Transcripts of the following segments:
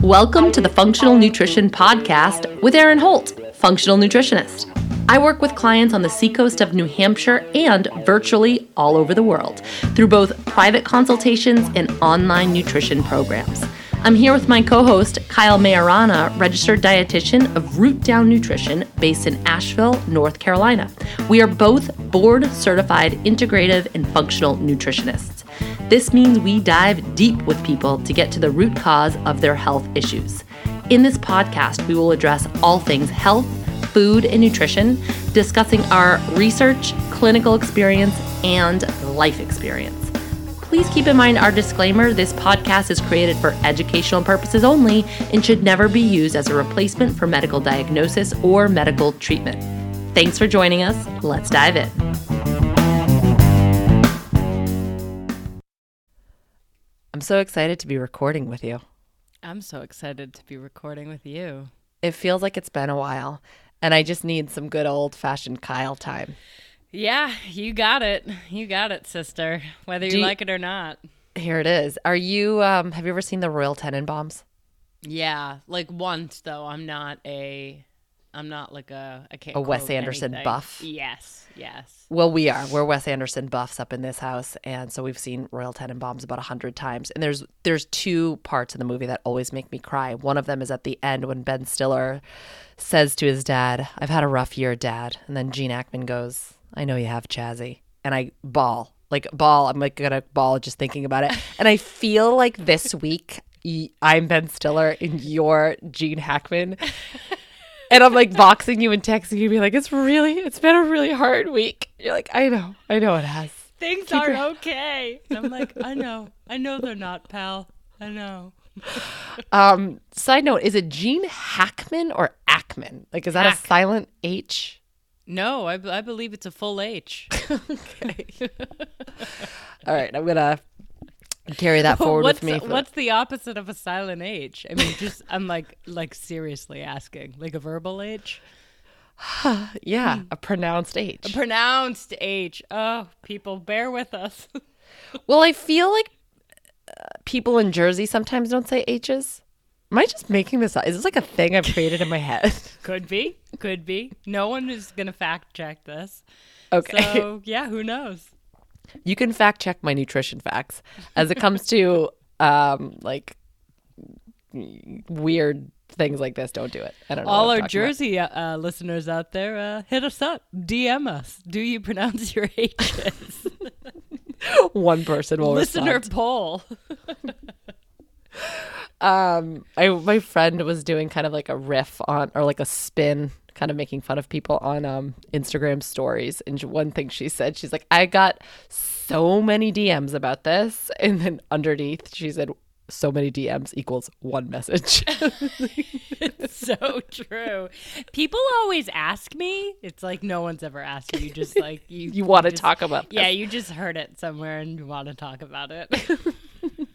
Welcome to the Functional Nutrition Podcast with Erin Holt, functional nutritionist. I work with clients on the seacoast of New Hampshire and virtually all over the world through both private consultations and online nutrition programs. I'm here with my co host, Kyle Majorana, registered dietitian of Root Down Nutrition based in Asheville, North Carolina. We are both board certified integrative and functional nutritionists. This means we dive deep with people to get to the root cause of their health issues. In this podcast, we will address all things health, food, and nutrition, discussing our research, clinical experience, and life experience. Please keep in mind our disclaimer this podcast is created for educational purposes only and should never be used as a replacement for medical diagnosis or medical treatment. Thanks for joining us. Let's dive in. I'm so excited to be recording with you. I'm so excited to be recording with you. It feels like it's been a while, and I just need some good old fashioned Kyle time. Yeah, you got it. You got it, sister. Whether you, you- like it or not. Here it is. Are you, um, have you ever seen the Royal Tenenbaums? Yeah, like once though. I'm not a. I'm not like a. I can't. A Wes Anderson anything. buff? Yes. Yes. Well, we are. We're Wes Anderson buffs up in this house, and so we've seen Royal Tenenbaums about a hundred times. And there's there's two parts of the movie that always make me cry. One of them is at the end when Ben Stiller says to his dad, "I've had a rough year, Dad," and then Gene Hackman goes, "I know you have, Chazzy," and I bawl, like bawl. I'm like gonna bawl just thinking about it. And I feel like this week I'm Ben Stiller and you're Gene Hackman. And I'm like boxing you and texting you, be like, it's really, it's been a really hard week. You're like, I know, I know it has. Things Keep are your- okay. And I'm like, I know. I know they're not, pal. I know. Um, side note, is it Gene Hackman or Ackman? Like, is that Hack. a silent H? No, I, b- I believe it's a full H. okay. All right, I'm gonna carry that forward what's, with me. for- what's the opposite of a silent H? I mean, just I'm like like seriously asking, like a verbal H, yeah, a pronounced H. a pronounced H. Oh, people, bear with us. well, I feel like uh, people in Jersey sometimes don't say H's. Am I just making this up? Is this like a thing I've created in my head? could be, could be. No one is gonna fact check this. Okay. So yeah, who knows? you can fact check my nutrition facts as it comes to um like weird things like this don't do it i don't know All our I'm talking about. Jersey uh, uh, listeners out there, uh, hit us up, DM us. Do you pronounce your H's? one person will respond. Listener respond. poll. Um i my friend was doing kind of like a riff on or like a spin kind of making fun of people on um instagram stories and one thing she said she's like i got so many dms about this and then underneath she said so many dms equals one message it's so true. People always ask me. It's like no one's ever asked you. Just like you, you want to talk about this. Yeah, you just heard it somewhere and you want to talk about it.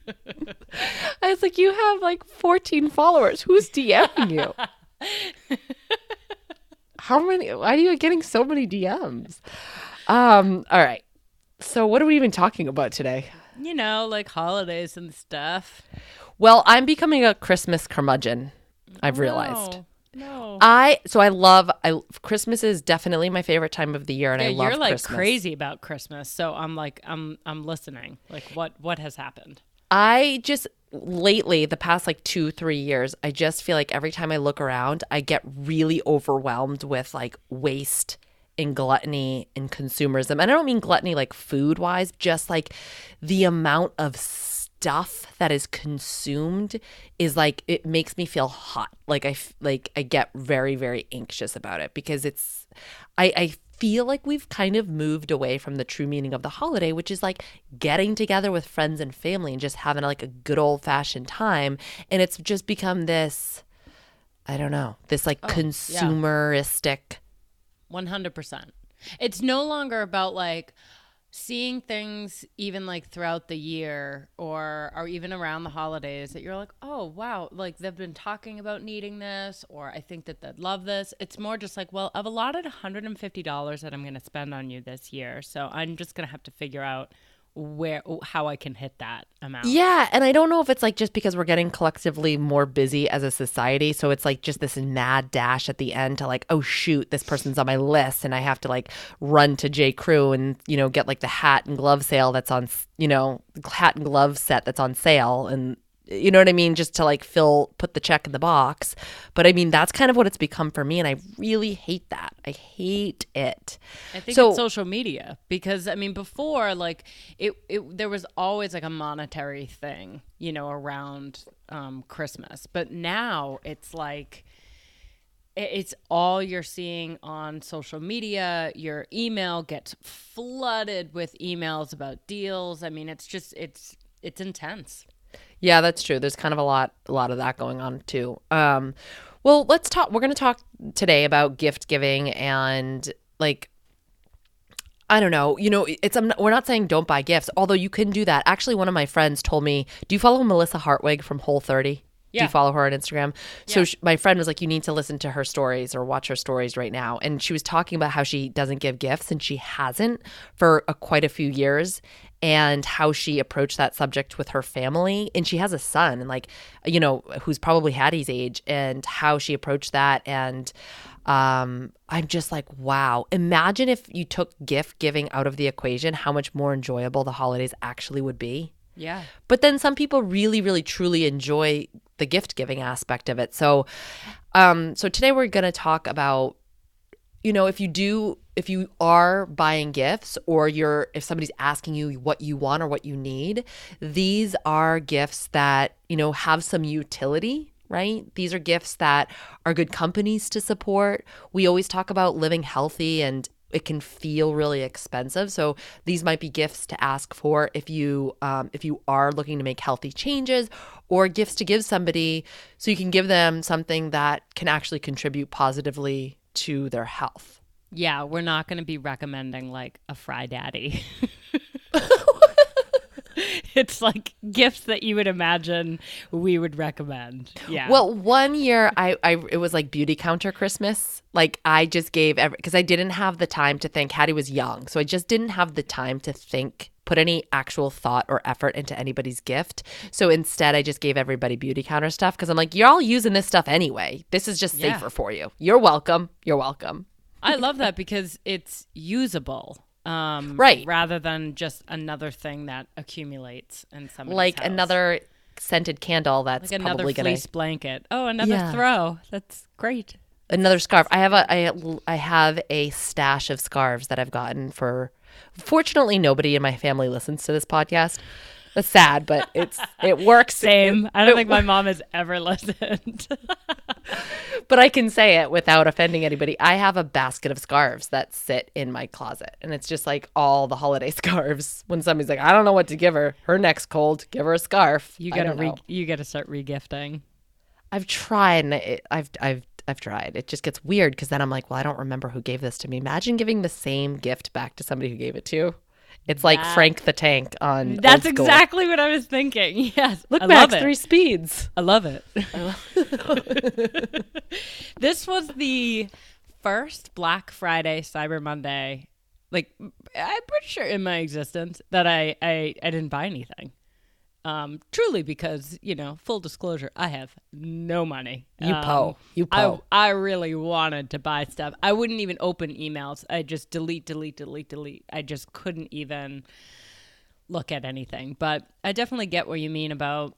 I was like, you have like 14 followers. Who's DMing you? How many? Why are you getting so many DMs? Um. All right. So, what are we even talking about today? you know, like holidays and stuff. Well, I'm becoming a Christmas curmudgeon. I've realized. No. no. I so I love I Christmas is definitely my favorite time of the year, and Yeah, I love you're like Christmas. crazy about Christmas, so I'm like, I'm, I'm listening. Like, what, what has happened? I just lately, the past like two, three years, I just feel like every time I look around, I get really overwhelmed with like waste and gluttony and consumerism. And I don't mean gluttony like food wise, just like the amount of stuff that is consumed is like it makes me feel hot. Like I like I get very very anxious about it because it's I I feel like we've kind of moved away from the true meaning of the holiday, which is like getting together with friends and family and just having like a good old fashioned time. And it's just become this, I don't know, this like oh, consumeristic. 100%. It's no longer about like seeing things even like throughout the year or or even around the holidays that you're like, "Oh, wow, like they've been talking about needing this or I think that they'd love this." It's more just like, "Well, I've allotted $150 that I'm going to spend on you this year, so I'm just going to have to figure out where how I can hit that amount. Yeah, and I don't know if it's like just because we're getting collectively more busy as a society, so it's like just this mad dash at the end to like, oh shoot, this person's on my list, and I have to like run to J Crew and you know get like the hat and glove sale that's on you know hat and glove set that's on sale, and you know what I mean? Just to like fill, put the check in the box. But I mean, that's kind of what it's become for me. And I really hate that. I hate it. I think so, it's social media because I mean, before, like, it, it, there was always like a monetary thing, you know, around um, Christmas. But now it's like, it's all you're seeing on social media. Your email gets flooded with emails about deals. I mean, it's just, it's, it's intense. Yeah, that's true. There's kind of a lot a lot of that going on too. Um well, let's talk we're going to talk today about gift giving and like I don't know. You know, it's I'm not, we're not saying don't buy gifts, although you can do that. Actually, one of my friends told me, "Do you follow Melissa Hartwig from Whole 30?" Yeah. Do you follow her on Instagram? So she, my friend was like, "You need to listen to her stories or watch her stories right now." And she was talking about how she doesn't give gifts and she hasn't for a, quite a few years and how she approached that subject with her family. And she has a son, and like, you know, who's probably Hattie's age, and how she approached that. And um, I'm just like, wow. Imagine if you took gift giving out of the equation, how much more enjoyable the holidays actually would be. Yeah. But then some people really, really, truly enjoy the gift giving aspect of it. So, um, so today we're going to talk about you know, if you do, if you are buying gifts or you're, if somebody's asking you what you want or what you need, these are gifts that, you know, have some utility, right? These are gifts that are good companies to support. We always talk about living healthy and it can feel really expensive. So these might be gifts to ask for if you um, if you are looking to make healthy changes, or gifts to give somebody so you can give them something that can actually contribute positively to their health. Yeah, we're not going to be recommending like a fry daddy. it's like gifts that you would imagine we would recommend. Yeah. Well, one year I, I it was like Beautycounter Christmas. Like I just gave every because I didn't have the time to think. Hattie was young, so I just didn't have the time to think put any actual thought or effort into anybody's gift. So instead, I just gave everybody Beautycounter stuff because I'm like, you're all using this stuff anyway. This is just safer yeah. for you. You're welcome. You're welcome. I love that because it's usable. Um, right. Rather than just another thing that accumulates in some like house. another scented candle that's like another fleece gonna... blanket. Oh, another yeah. throw. That's great. Another scarf. I have a I, I have a stash of scarves that I've gotten for Fortunately, nobody in my family listens to this podcast. That's sad, but it's it works. Same. I don't think my mom has ever listened. but I can say it without offending anybody. I have a basket of scarves that sit in my closet, and it's just like all the holiday scarves. When somebody's like, "I don't know what to give her. Her neck's cold. Give her a scarf." You gotta re- you gotta start regifting. I've tried, and it, I've I've I've tried. It just gets weird because then I'm like, well, I don't remember who gave this to me. Imagine giving the same gift back to somebody who gave it to you. It's like Frank the Tank on. That's exactly what I was thinking. Yes, look, I Max, three speeds. I love it. this was the first Black Friday, Cyber Monday. Like I'm pretty sure in my existence that I I, I didn't buy anything. Um, truly, because you know, full disclosure, I have no money. You um, po, you po. I, I really wanted to buy stuff. I wouldn't even open emails. I just delete, delete, delete, delete. I just couldn't even look at anything. But I definitely get what you mean about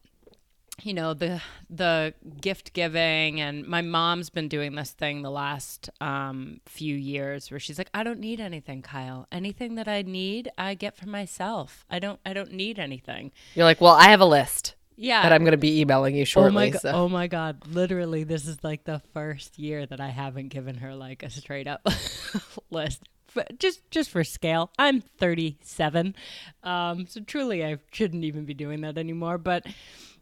you know the the gift giving and my mom's been doing this thing the last um, few years where she's like i don't need anything kyle. Anything that i need i get for myself. I don't i don't need anything. You're like well i have a list yeah. that i'm going to be emailing you shortly oh my, so. oh my god. Literally this is like the first year that i haven't given her like a straight up list. But just just for scale i'm 37 um, so truly i shouldn't even be doing that anymore. But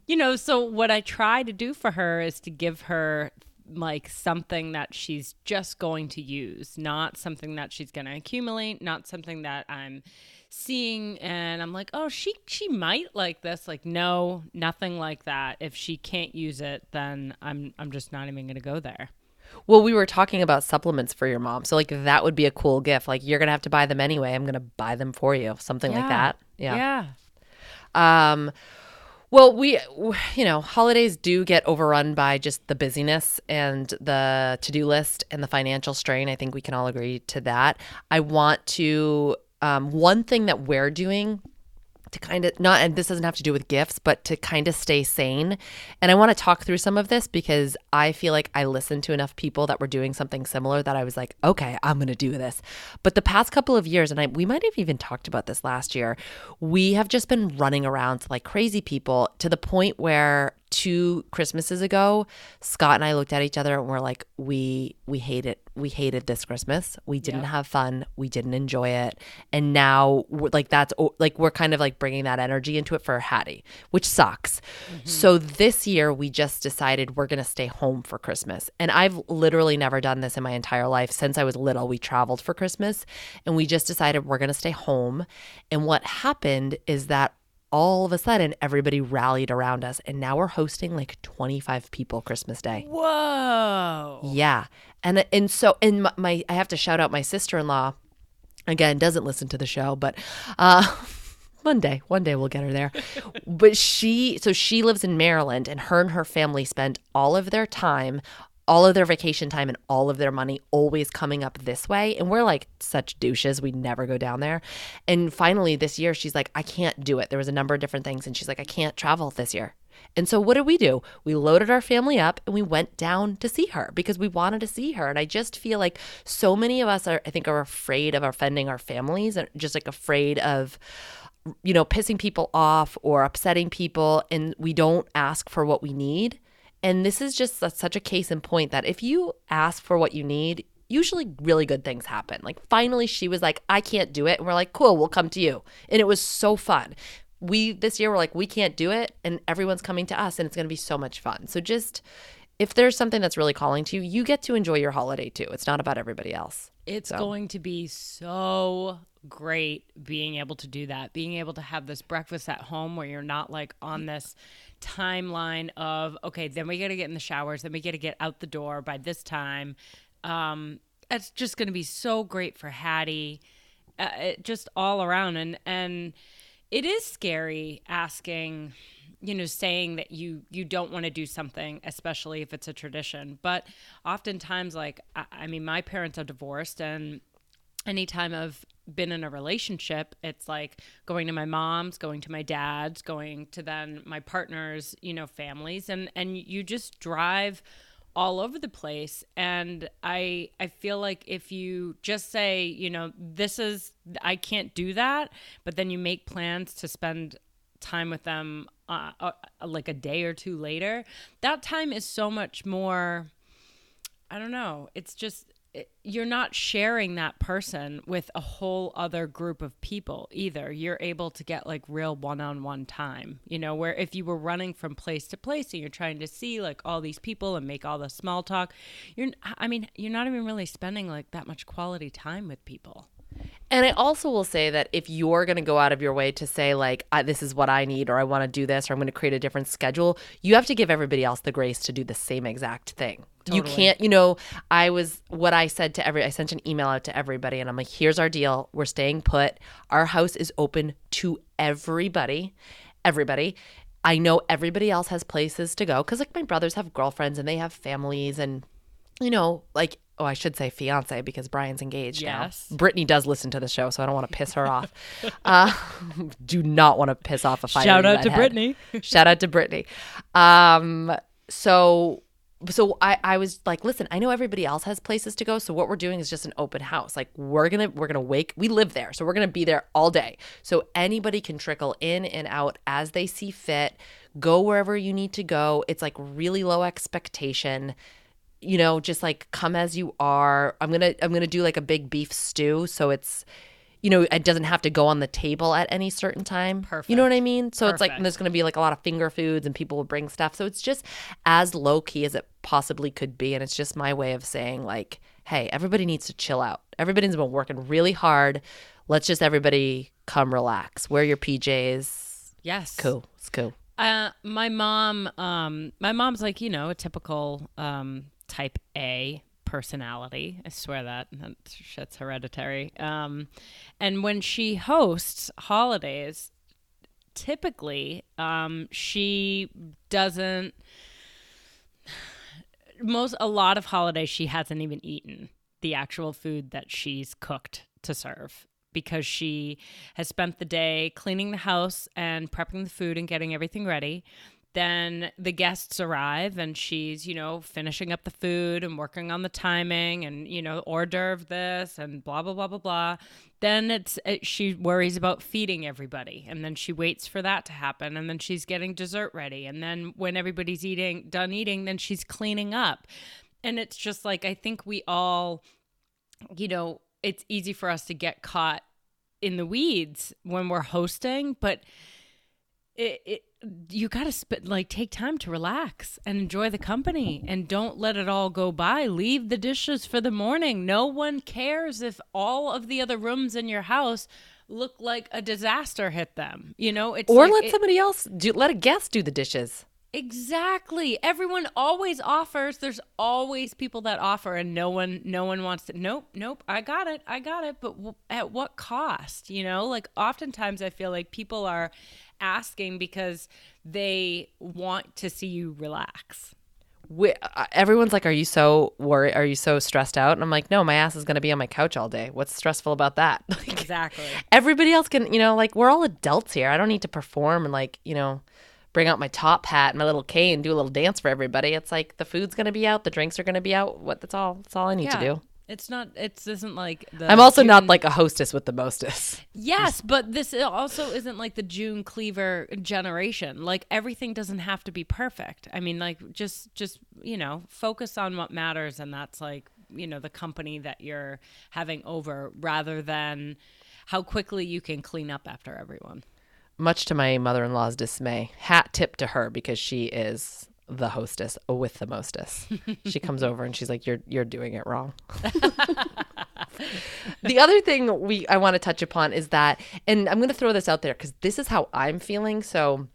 you know, so what I try to do for her is to give her like something that she's just going to use, not something that she's going to accumulate, not something that I'm seeing and I'm like, "Oh, she she might like this." Like, no, nothing like that. If she can't use it, then I'm I'm just not even going to go there. Well, we were talking about supplements for your mom. So like that would be a cool gift. Like you're going to have to buy them anyway. I'm going to buy them for you. Something like that. Yeah. Yeah. Um well, we you know, holidays do get overrun by just the busyness and the to-do list and the financial strain. I think we can all agree to that. I want to um one thing that we're doing to kind of not and this doesn't have to do with gifts but to kind of stay sane. And i want to talk through some of this because i feel like i listened to enough people that were doing something similar that i was like okay i'm going to do this. But the past couple of years and I, we might have even talked about this last year we have just been running around like crazy people to the point where two christmases ago scott and i looked at each other and we're like we we hate it we hated this christmas. We didn't have fun. We didn't enjoy it. And now we're, like that's like we're kind of like bringing that energy into it for hattie which sucks. Mm-hmm. So this year we just decided we're going to stay home for christmas. And i've literally never done this in my entire life. Since i was little we traveled for christmas and we just decided we're going to stay home. And what happened is that all of a sudden everybody rallied around us and now we're hosting like 25 people christmas day. Whoa. yeah. And and so and my, my i have to shout out my sister-in-law. Again doesn't listen to the show but uh one day one day we'll get her there. But she so she lives in maryland and her and her family spend all of their time all of their vacation time and all of their money always coming up this way and we're like such douches we never go down there and finally this year she's like i can't do it there was a number of different things and she's like i can't travel this year and so what did we do? We loaded our family up and we went down to see her because we wanted to see her. And I just feel like so many of us are I think are afraid of offending our families and just like afraid of you know pissing people off or upsetting people and we don't ask for what we need. And this is just such a case in point that if you ask for what you need, usually really good things happen. Like finally she was like, I can't do it. And we're like, cool, we'll come to you. And it was so fun. We this year were like, we can't do it. And everyone's coming to us and it's gonna be so much fun. So just if there's something that's really calling to you, you get to enjoy your holiday too. It's not about everybody else. It's going to be so great being able to do that, being able to have this breakfast at home where you're not like on this timeline of, okay, then we got to get in the showers, then we got to get out the door by this time. Um, it's just going to be so great for Hattie, uh, it, just all around. And, and it is scary asking you know saying that you you don't want to do something especially if it's a tradition but oftentimes like I, I mean my parents are divorced and anytime I've been in a relationship, it's like going to my mom's, going to my dad's, going to then my partner's, you know, families and and you just drive all over the place and I I feel like if you just say, you know, this is I can't do that, but then you make plans to spend time with them uh, uh, like a day or two later, that time is so much more I don't know. It's just you're not sharing that person with a whole other group of people either. You're able to get like real one-on-one time. You know, where if you were running from place to place and you're trying to see like all these people and make all the small talk, you're I mean, you're not even really spending like that much quality time with people. And I also will say that if you're going to go out of your way to say, like, this is what I need, or I want to do this, or I'm going to create a different schedule, you have to give everybody else the grace to do the same exact thing. You can't, you know, I was what I said to every, I sent an email out to everybody, and I'm like, here's our deal. We're staying put. Our house is open to everybody, everybody. I know everybody else has places to go because, like, my brothers have girlfriends and they have families, and you know, like, oh, I should say fiance because Brian's engaged Yes. now. Brittany does listen to the show, so I don't want to piss her off. Uh, do not want to piss off a fiery Shout out to. Brittany. Shout out to Brittany. Um, so so I, I was like, listen, I know everybody else has places to go. So what we're doing is just an open house. Like we're gonna we're gonna wake we live there. So we're gonna be there all day. So anybody can trickle in and out as they see fit, go wherever you need to go. It's like really low expectation you know just like come as you are i'm gonna i'm gonna do like a big beef stew so it's you know it doesn't have to go on the table at any certain time. Perfect. you know what i mean? So it's like there's gonna be like a lot of finger foods and people will bring stuff. So it's just as low key as it possibly could be. And it's just my way of saying like hey everybody needs to chill out. Everybody's been working really hard. Let's just everybody come relax. Wear your pjs Yes. cool. It's cool. Uh, my mom, um, my mom's like you know a typical um, type A personality. I swear that that shit's hereditary. Um, and when she hosts holidays, typically um, she doesn't. Most a lot of holidays she hasn't even eaten the actual food that she's cooked to serve because she has spent the day cleaning the house and prepping the food and getting everything ready then the guests arrive and she's you know finishing up the food and working on the timing and you know hors d'oeuvre this and blah blah blah blah blah. Then it's it, she worries about feeding everybody and then she waits for that to happen and then she's getting dessert ready. And then when everybody's eating done eating then she's cleaning up. And it's just like i think we all you know it's easy for us to get caught in the weeds when we're hosting but it, it you got to sp- like take time to relax and enjoy the company and don't let it all go by leave the dishes for the morning no one cares if all of the other rooms in your house look like a disaster hit them you know it's or like let it- somebody else do let a guest do the dishes Exactly. Everyone always offers. There's always people that offer and no one no one wants to Nope, nope. I got it. I got it, but w- at what cost, you know? Like oftentimes I feel like people are asking because they want to see you relax. we, uh, everyone's like, "Are you so worried? Are you so stressed out?" And I'm like, "No, my ass is going to be on my couch all day. What's stressful about that?" Like, Exactly. everybody else can, you know, like we're all adults here. I don't need to perform and like, you know, bring out my top hat and my little cane, and do a little dance for everybody. It's like the food's going to be out, the drinks are going to be out. What? That's all. That's all I need to do. It's not it isn't like the I'm also not like a hostess with the mostess. Yes, but this also isn't like the June Cleaver generation. Like everything doesn't have to be perfect. I mean, like just just you know, focus on what matters, and that's like you know the company that you're having over, rather than how quickly you can clean up after everyone. Much to my mother-in-law's dismay, hat tip to her because she is the hostess with the mostess. she comes over and she's like, "You're you're doing it wrong." the other thing we I want to touch upon is that, and I'm going to throw this out there because this is how I'm feeling. So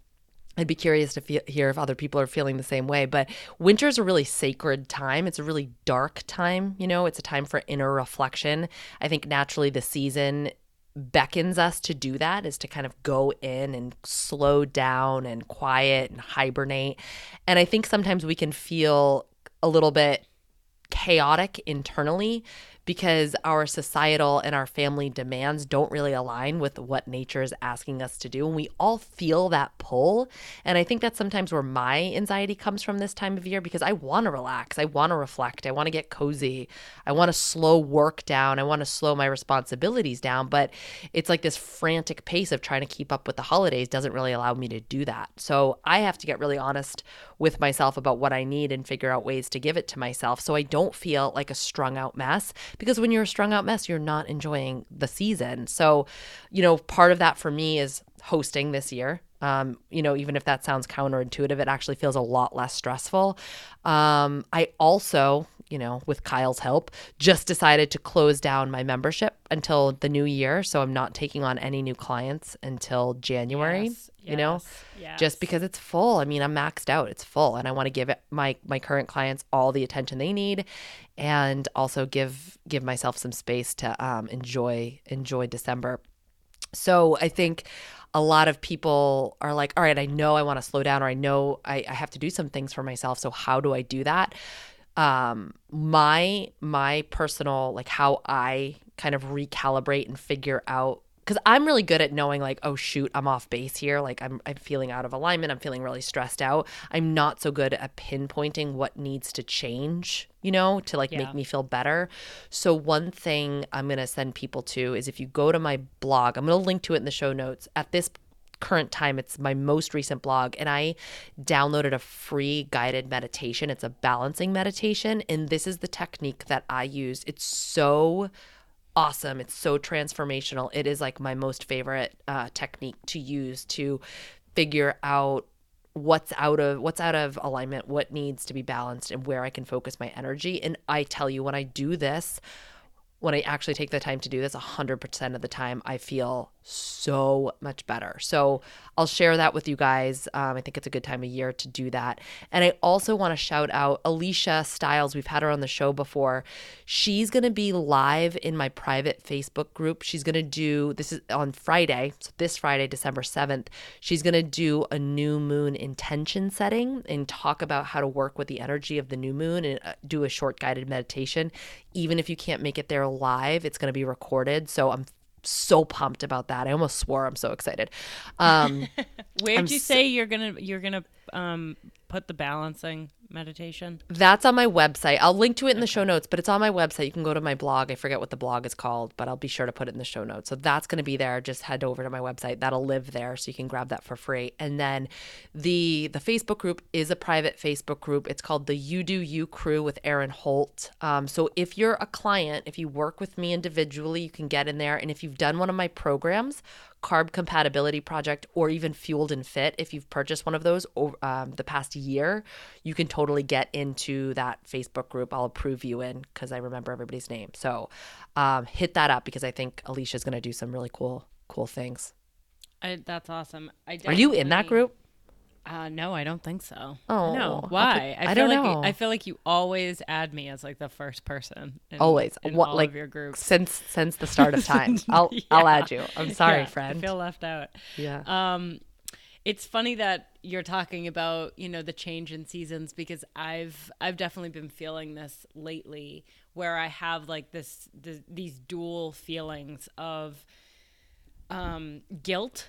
I'd be curious to feel, hear if other people are feeling the same way. But winter is a really sacred time. It's a really dark time. You know, it's a time for inner reflection. I think naturally the season beckons us to do that is to kind of go in and slow down and quiet and hibernate. And I think sometimes we can feel a little bit chaotic internally because our societal and our family demands don't really align with what nature is asking us to do. And we all feel that pull. And I think that's sometimes where my anxiety comes from this time of year because I want to relax. I want to reflect. I want to get cozy. I want to slow work down. I want to slow my responsibilities down. But it's like this frantic pace of trying to keep up with the holidays doesn't really allow me to do that. So I have to get really honest with myself about what I need and figure out ways to give it to myself so I don't feel like a strung out mess because when you're a strung out mess, you're not enjoying the season. So, you know, part of that for me is hosting this year. Um, you know, even if that sounds counterintuitive, it actually feels a lot less stressful. Um, I also, you know, with Kyle's help, just decided to close down my membership until the new year. So I'm not taking on any new clients until January. Yes, you know, yes, just because it's full. I mean, I'm maxed out. It's full, and I want to give it my my current clients all the attention they need, and also give give myself some space to um, enjoy enjoy December. So I think a lot of people are like, all right, I know I want to slow down, or I know I, I have to do some things for myself. So how do I do that? Um, my my personal like how I kind of recalibrate and figure out because I'm really good at knowing like, oh shoot, I'm off base here. Like I'm I'm feeling out of alignment. I'm feeling really stressed out. I'm not so good at pinpointing what needs to change, you know, to like Yeah. make me feel better. So one thing I'm gonna send people to is if you go to my blog, I'm gonna link to it in the show notes. At this current time it's my most recent blog and i downloaded a free guided meditation it's a balancing meditation and this is the technique that i use it's so awesome. It's so transformational. It is like my most favorite uh, technique to use to figure out what's out of what's out of alignment, what needs to be balanced, and where I can focus my energy. And I tell you, when I do this, when I actually take the time to do this, 100% of the time, I feel so much better. So I'll share that with you guys. Um, I think it's a good time of year to do that. And I also want to shout out Alicia Stiles. We've had her on the show before. She's going to be live in my private Facebook group. She's going to do this is on Friday, so this Friday, December 7th. She's going to do a new moon intention setting and talk about how to work with the energy of the new moon and uh, do a short guided meditation. Even if you can't make it there live, it's going to be recorded. So I'm so pumped about that. I almost swore. I'm so excited. Um, Where'd I'm you so- say you're gonna you're gonna um put the balancing meditation? that's on my website. I'll link to it in the show notes, but it's on my website. You can go to my blog. I forget what the blog is called, but I'll be sure to put it in the show notes. So that's going to be there. Just head over to my website. That'll live there, so you can grab that for free. And then the the Facebook group is a private Facebook group. It's called the You Do You Crew with Erin Holt. Um, so if you're a client, if you work with me individually, you can get in there. And if you've done one of my programs, Carb Compatibility Project, or even Fueled and Fit, if you've purchased one of those over um, the past year, you can totally get into that Facebook group. I'll approve you in because I remember everybody's name. So um, hit that up because I think Alicia's going to do some really cool, cool things. I, that's awesome. I Are you in that group? Uh, no, I don't think so. Oh, no. Why? I feel don't like know. I feel like you always add me as like the first person. In, Always. in What- all like, of your group Since since the start of time, I'll I'll add you. I'm sorry, Yeah, friend. I feel left out. yeah. Um, it's funny that you're talking about you know the change in seasons because I've I've definitely been feeling this lately, where I have like this, this these dual feelings of um, guilt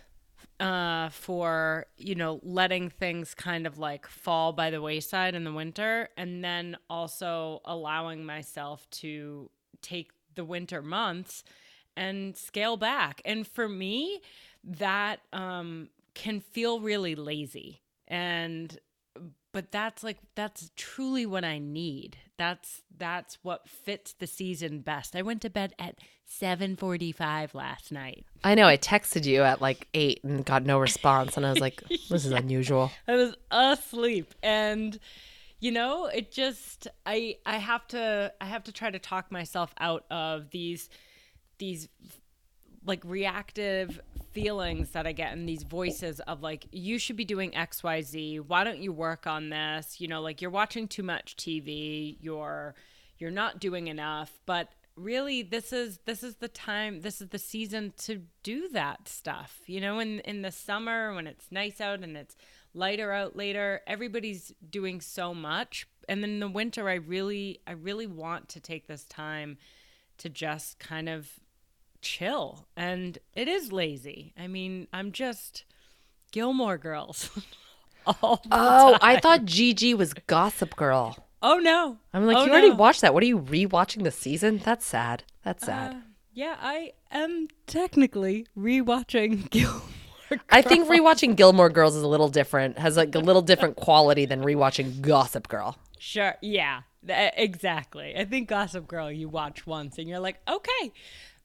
uh, for you know letting things kind of like fall by the wayside in the winter, and then also allowing myself to take the winter months and scale back. And for me, that um, can feel really lazy and but that's like that's truly what I need. That's that's what fits the season best. I went to bed at 7:45 last night. I know. I texted you at like eight and got no response, and I was like, "This is unusual." I was asleep and you know, it just I I have to I have to try to talk myself out of these these like reactive feelings that I get and these voices of like you should be doing XYZ. Why don't you work on this? You know, like you're watching too much TV, you're you're not doing enough, but really this is this is the time this is the season to do that stuff. You know, in in the summer when it's nice out and it's lighter out later, everybody's doing so much. And then in the winter I really I really want to take this time to just kind of chill and it is lazy i mean i'm just gilmore girls Oh, I thought Gigi was Gossip Girl. oh no I'm like, Oh, you already no. watched that. What are you rewatching the season? That's sad. That's sad. Uh, yeah i am technically rewatching gilmore I think rewatching Gilmore Girls is a little different. Has like a little different quality than rewatching Gossip Girl. sure yeah exactly i think gossip girl you watch once and you're like okay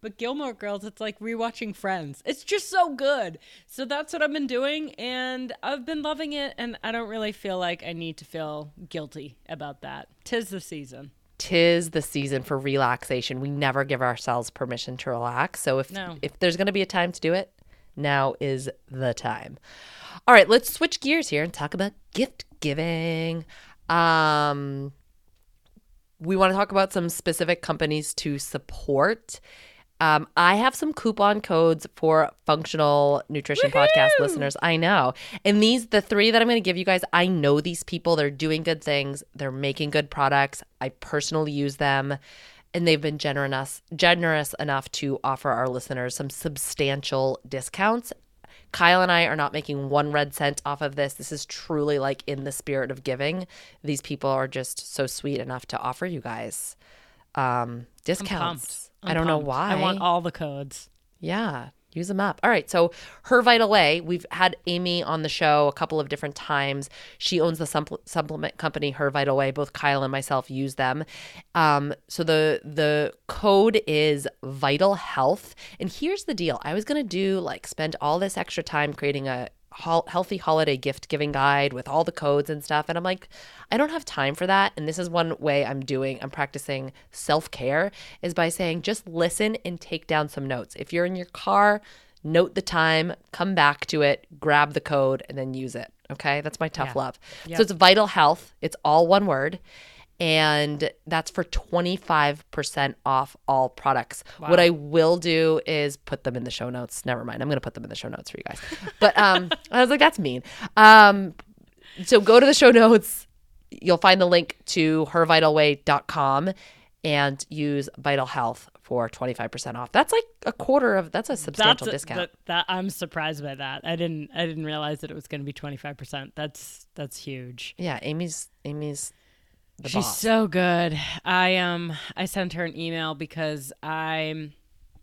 but Gilmore Girls, it's like rewatching Friends. It's just so good. So that's what I've been doing, and I've been loving it. And I don't really feel like I need to feel guilty about that. Tis the season. Tis the season for relaxation. We never give ourselves permission to relax. So if No. if there's going to be a time to do it, now is the time. All right, let's switch gears here and talk about gift giving. Um we want to talk about some specific companies to support. Um, I have some coupon codes for functional nutrition podcast listeners. I know. And these, the three that I'm going to give you guys, I know these people. They're doing good things, they're making good products. I personally use them. And they've been generous, generous enough to offer our listeners some substantial discounts. Kyle and I are not making one red cent off of this. This is truly like in the spirit of giving. These people are just so sweet enough to offer you guys um, discounts. I I'm don't know why. I want all the codes. Yeah, use them up. All right. So, Her Vital Way, we've had Amy on the show a couple of different times. She owns the supple- supplement company Her Vital Way. Both Kyle and myself use them. Um, so the the code is Vital Health. And here's the deal: I was gonna do like spend all this extra time creating a hol- healthy holiday gift giving guide with all the codes and stuff and i'm like i don't have time for that and this is one way i'm doing i'm practicing self-care is by saying just listen and take down some notes if you're in your car note the time, come back to it, grab the code, and then use it. Okay. That's my tough Yeah. love. Yep. So it's Vital Health. It's all one word. And that's for 25% off all products. What I will do is put them in the show notes. Never mind. I'm going to put them in the show notes for you guys. But um, I was like, that's mean. Um, so go to the show notes. You'll find the link to hervitalway.com and use Vital Health for 25% off. That's like a quarter of that's a substantial That's discount. That, that I'm surprised by that. I didn't I didn't realize that it was going to be 25%. That's that's huge. yeah, Amy's Amy's the She's boss. so good. I um I sent her an email because I'm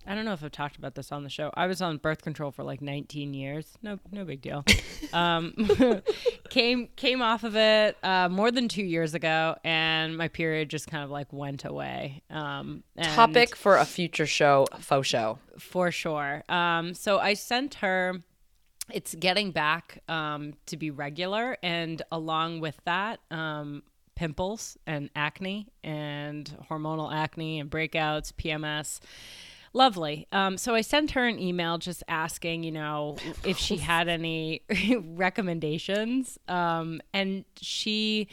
I don't know if I've talked about this on the show. I was on birth control for like 19 years. No no big deal. um came came off of it uh, more than 2 years ago and my period just kind of like went away. Um and- Topic for a future show, faux show. for sure. Um, so I sent her. It's getting back um, to be regular, and along with that, um, pimples and acne and hormonal acne and breakouts, PMS. Lovely. Um, so I sent her an email just asking, you know, if she had any recommendations, um, and she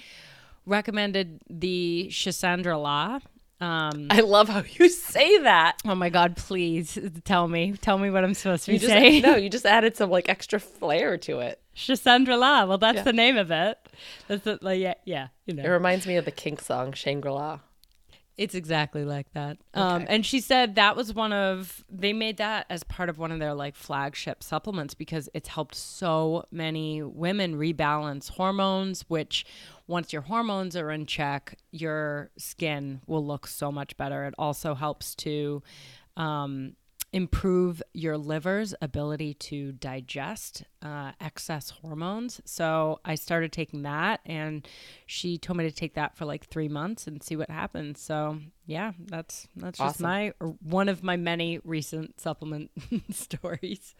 recommended the Schisandra La. Um, I love how you say that. Oh my God! Please tell me, tell me what I'm supposed to be You just saying. no, you just added some like extra flair to it. Schisandra La. Well, that's the name of it. That's the, like, yeah, yeah. You know. It reminds me of the Kink song Shangri-La. it's exactly like that. Um, and she said that was one of they made that as part of one of their like flagship supplements because it's helped so many women rebalance hormones. Which, once your hormones are in check, your skin will look so much better. It also helps to um, improve your liver's ability to digest uh, excess hormones. So I started taking that, and she told me to take that for like three months and see what happens. So yeah, that's that's just Awesome. my one of my many recent supplement stories.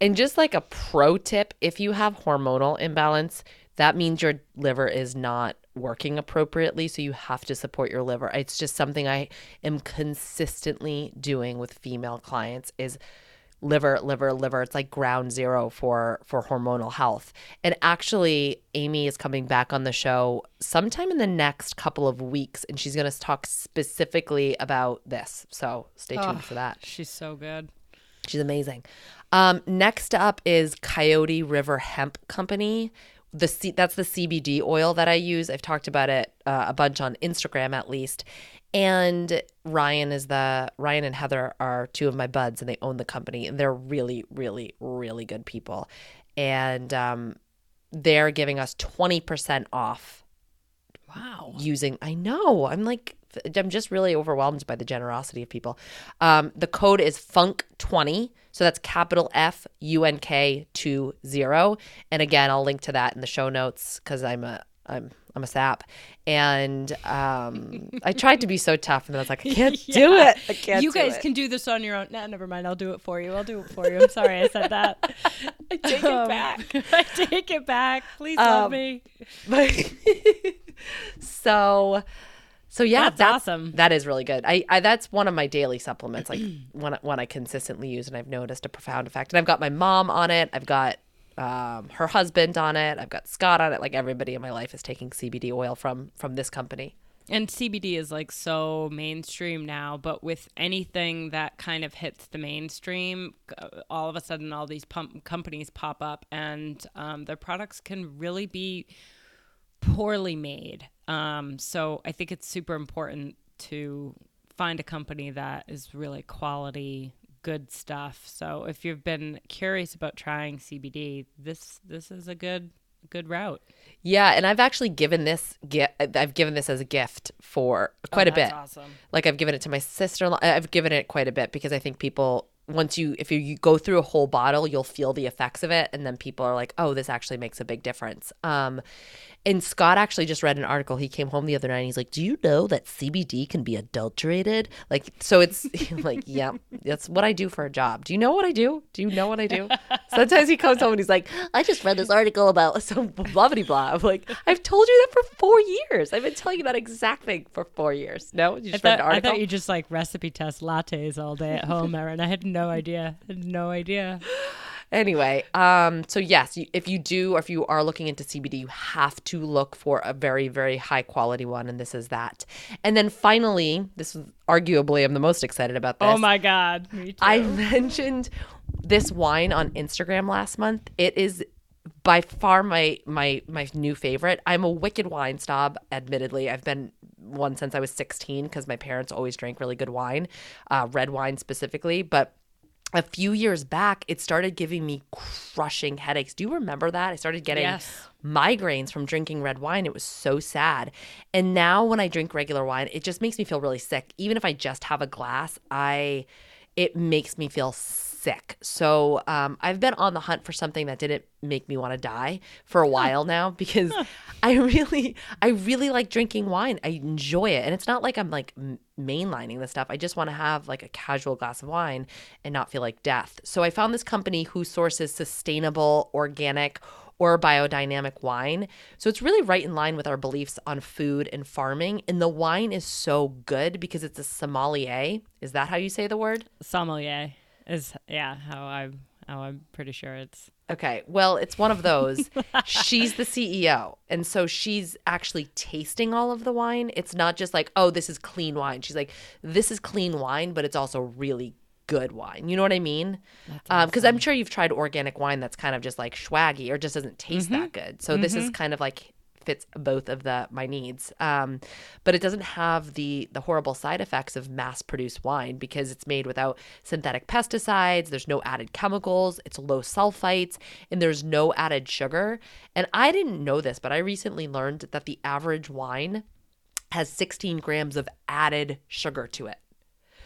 And just like a pro tip, if you have hormonal imbalance, that means your liver is not working appropriately. So you have to support your liver. It's just something I am consistently doing with female clients is liver liver liver it's like ground zero for for hormonal health and actually amy is coming back on the show sometime in the next couple of weeks and she's going to talk specifically about this so stay tuned for that She's so good. She's amazing. Um, next up is Coyote River Hemp Company. The C- that's the CBD oil that I use. I've talked about it uh, a bunch on Instagram at least. And Ryan is the Ryan and Heather are two of my buds, and they own the company, and they're really, really, really good people. And um, they're giving us twenty percent off Wow. using i know i'm like i'm just really overwhelmed by the generosity of people um, the code is funk 20 so that's capital f u n k 20 and again i'll link to that in the show notes because i'm a i'm i'm a sap and um, i tried to be so tough and then i was like i can't do it i can't you guys it. can do this on your own. Nah, never mind. I'll do it for you. I'll do it for you. I'm sorry I said that. I take Um, it back I take it back. Please Um, me. But so so yeah, That's awesome. That is really good. I, I that's one of my daily supplements, like one one I consistently use, and I've noticed a profound effect. And I've got my mom on it. I've got um, her husband on it. I've got Scott on it. Like everybody in my life is taking CBD oil from from this company. And CBD is like so mainstream now, but with anything that kind of hits the mainstream, uh, all of a sudden all these pump companies pop up and um, their products can really be poorly made. Um, so I think it's super important to find a company that is really quality, good stuff. So if you've been curious about trying CBD, this this is a good good route. Yeah, and I've actually given this I've given this as a gift for quite a bit. Oh, awesome. like I've given it to my sister-in-law. I've given it quite a bit because I think people once you if you, you go through a whole bottle, you'll feel the effects of it and then people are like, "Oh, this actually makes a big difference." Um and Scott actually just read an article. He came home the other night and he's like, "Do you know that CBD can be adulterated?" Like so it's like, "Yeah, that's what I do for a job." Do you know what I do? Do you know what I do? Sometimes he comes home and he's like, "I just read this article about some blah blah blah." I'm like, "I've told you that for 4 years. I've been telling you that exact thing for 4 years." No? You I just thought, read an article. I thought you just like recipe test lattes all day at home, Erin. I had no no idea. No idea. Anyway, um, so yes, if you do or if you are looking into CBD, you have to look for a very, very high quality one, and this is that. And then finally, this is arguably I'm the most excited about this. Oh my god. Me too. I mentioned this wine on Instagram last month. It is by far my my my new favorite. I'm a wicked wine snob, admittedly. I've been one since I was 16 because my parents always drank really good wine, uh, red wine specifically. But a few years back, it started giving me crushing headaches. Do you remember that? I started getting Yes. migraines from drinking red wine. It was so sad. And now when I drink regular wine, it just makes me feel really sick. Even if I just have a glass, I it makes me feel sick. So um, I've been on the hunt for something that didn't make me want to die for a while now because I really, I really like drinking wine. I enjoy it, and it's not like I'm like mainlining the stuff. I just want to have like a casual glass of wine and not feel like death. So I found this company who sources sustainable, organic or biodynamic wine. So it's really right in line with our beliefs on food and farming. And the wine is so good because it's a sommelier. Is that how you say the word? sommelier is yeah how I'm how I'm pretty sure it's Okay. Well, it's one of those. she's the CEO. And so she's actually tasting all of the wine. It's not just like, oh, this is clean wine. She's like, this is clean wine, but it's also really good wine. You know what I mean? Because um, I'm sure you've tried organic wine that's kind of just like swaggy or just doesn't taste that mm-hmm. good. So this is mm-hmm. kind of like fits both of the my needs. Um, but it doesn't have the the horrible side effects of mass produced wine because it's made without synthetic pesticides. There's no added chemicals. It's low sulfites and there's no added sugar. And i didn't know this but i recently learned that the average wine has 16 grams of added sugar to it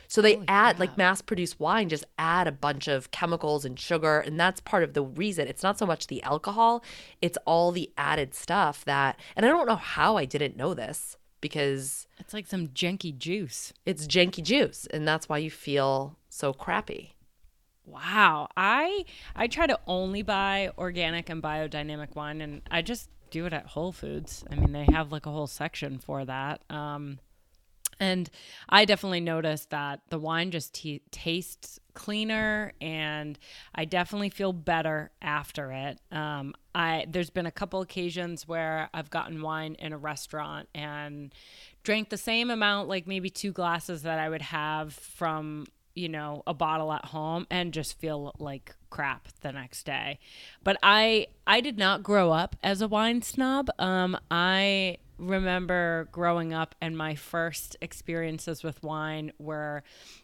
so they add like mass produced wine just add a bunch of chemicals and sugar and that's part of the reason. It's not so much the alcohol, it's all the added stuff that and I don't know how I didn't know this because it's like some janky juice. it's janky juice and that's why you feel so crappy. Wow. I I try to only buy organic and biodynamic wine and I just do it at Whole Foods. I mean, they have like a whole section for that. Um and I definitely noticed that the wine just t- tastes cleaner, and I definitely feel better after it. Um, I there's been a couple occasions where I've gotten wine in a restaurant and drank the same amount, like maybe two glasses that I would have from you know a bottle at home, and just feel like crap the next day. But I I did not grow up as a wine snob. Um, I remember growing up and my first experiences with wine were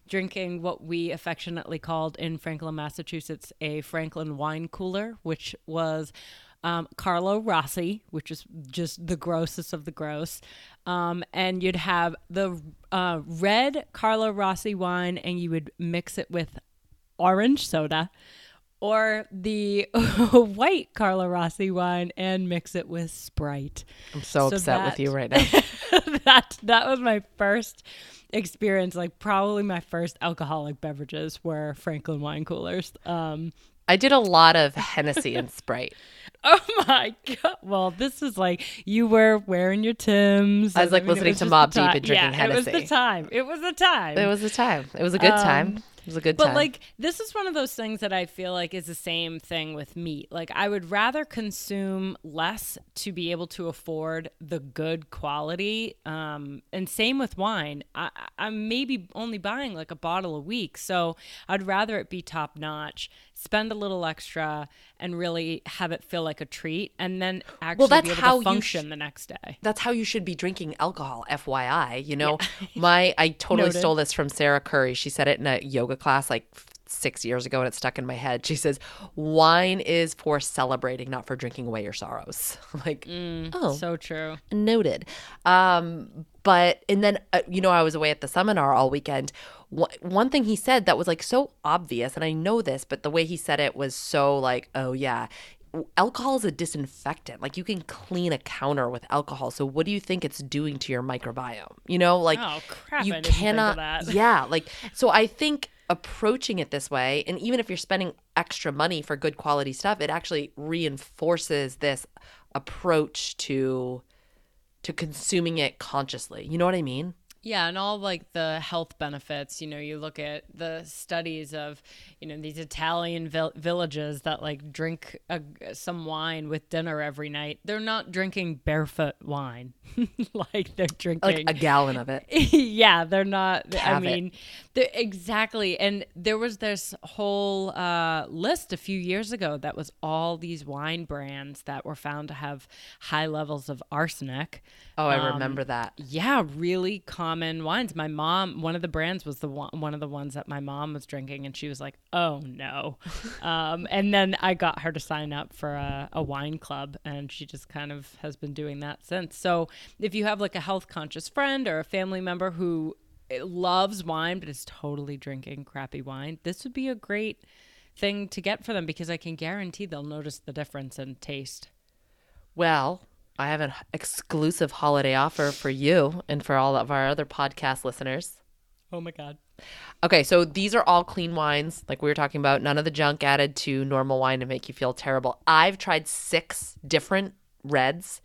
drinking what we affectionately called in Franklin, Massachusetts, a Franklin wine cooler, which was um, Carlo Rossi, which is just the grossest of the gross. Um, and you'd have the uh, red Carlo Rossi wine and you would mix it with orange soda or the white Carlo Rossi wine and mix it with Sprite. I'm so, So upset that- with you right now. that that was my first experience like probably my first alcoholic beverages were Franklin wine coolers. Um I did a lot of Hennessy and Sprite. oh my god. Well, this is like you were wearing your Tims. I was, like, it listening was to Mobb Deep and drinking yeah, It was the time. It was the time. It was a time. It was a good time. Was a good But time. like this is one of those things that I feel like is the same thing with meat. Like I would rather consume less to be able to afford the good quality. Um, and same with wine. I, I'm maybe only buying like a bottle a week, so I'd rather it be top notch. Spend a little extra and really have it feel like a treat, and then actually that's be able how to function sh- the next day. that's how you should be drinking alcohol fyi you know my i totally Noted. stole this from sarah curry she said it in a yoga class like six years ago and it stuck in my head. She says wine is for celebrating not for drinking away your sorrows. Like oh. So true. noted. Um but and then uh, you know i was away at the seminar all weekend. Wha- one thing he said that was like so obvious and i know this but the way he said it was so like oh yeah. Alcohol is a disinfectant. Like you can clean a counter with alcohol so what do you think it's doing to your microbiome? You know like Oh, crap, you I didn't think of cannot yeah like so i think approaching it this way and even if you're spending extra money for good quality stuff it actually reinforces this approach to to consuming it consciously. You know what i mean Yeah, and all like the health benefits. You know, you look at the studies of, you know, these Italian vil- villages that like drink a, some wine with dinner every night. They're not drinking barefoot wine, like they're drinking Like a gallon of it. yeah, they're not. I Have it. mean, exactly. And there was this whole uh, list a few years ago that was all these wine brands that were found to have high levels of arsenic. Oh, I Um, remember that. Yeah, really common wines. My mom, one of the brands was the one, one of the ones that my mom was drinking, and she was like, "Oh no!" um, and then I got her to sign up for a, a wine club, and she just kind of has been doing that since. So if you have like a health conscious friend or a family member who eh, loves wine but is totally drinking crappy wine, this would be a great thing to get for them because I can guarantee they'll notice the difference in taste. Well, I have an exclusive holiday offer for you and for all of our other podcast listeners. Oh my god. Okay, so these are all clean wines, like we were talking about. None of the junk added to normal wine to make you feel terrible. I've tried six different reds,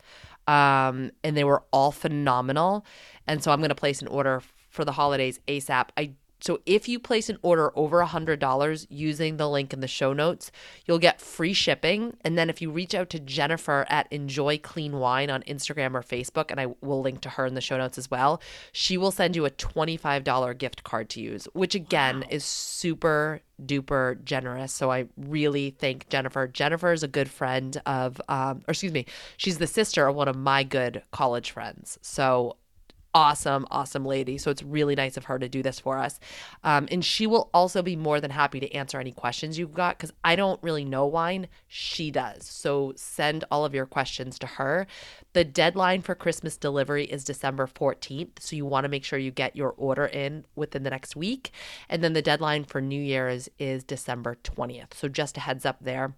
um, and they were all phenomenal. And so I'm going to place an order for the holidays ASAP. I so if you place an order over a hundred dollars using the link in the show notes, you'll get free shipping. And then if you reach out to Jennifer at Enjoy Clean Wine on Instagram or Facebook, and I will link to her in the show notes as well, she will send you a twenty-five dollar gift card to use, which again is super duper generous. So I really thank Jennifer. Jennifer is a good friend of, um, or excuse me, she's the sister of one of my good college friends. So awesome, awesome lady. So it's really nice of her to do this for us. Um, and she will also be more than happy to answer any questions you've got because I don't really know wine. She does. So send all of your questions to her. The deadline for Christmas delivery is December 14th. So you want to make sure you get your order in within the next week. And then the deadline for New Year's is December 20th. So just a heads up there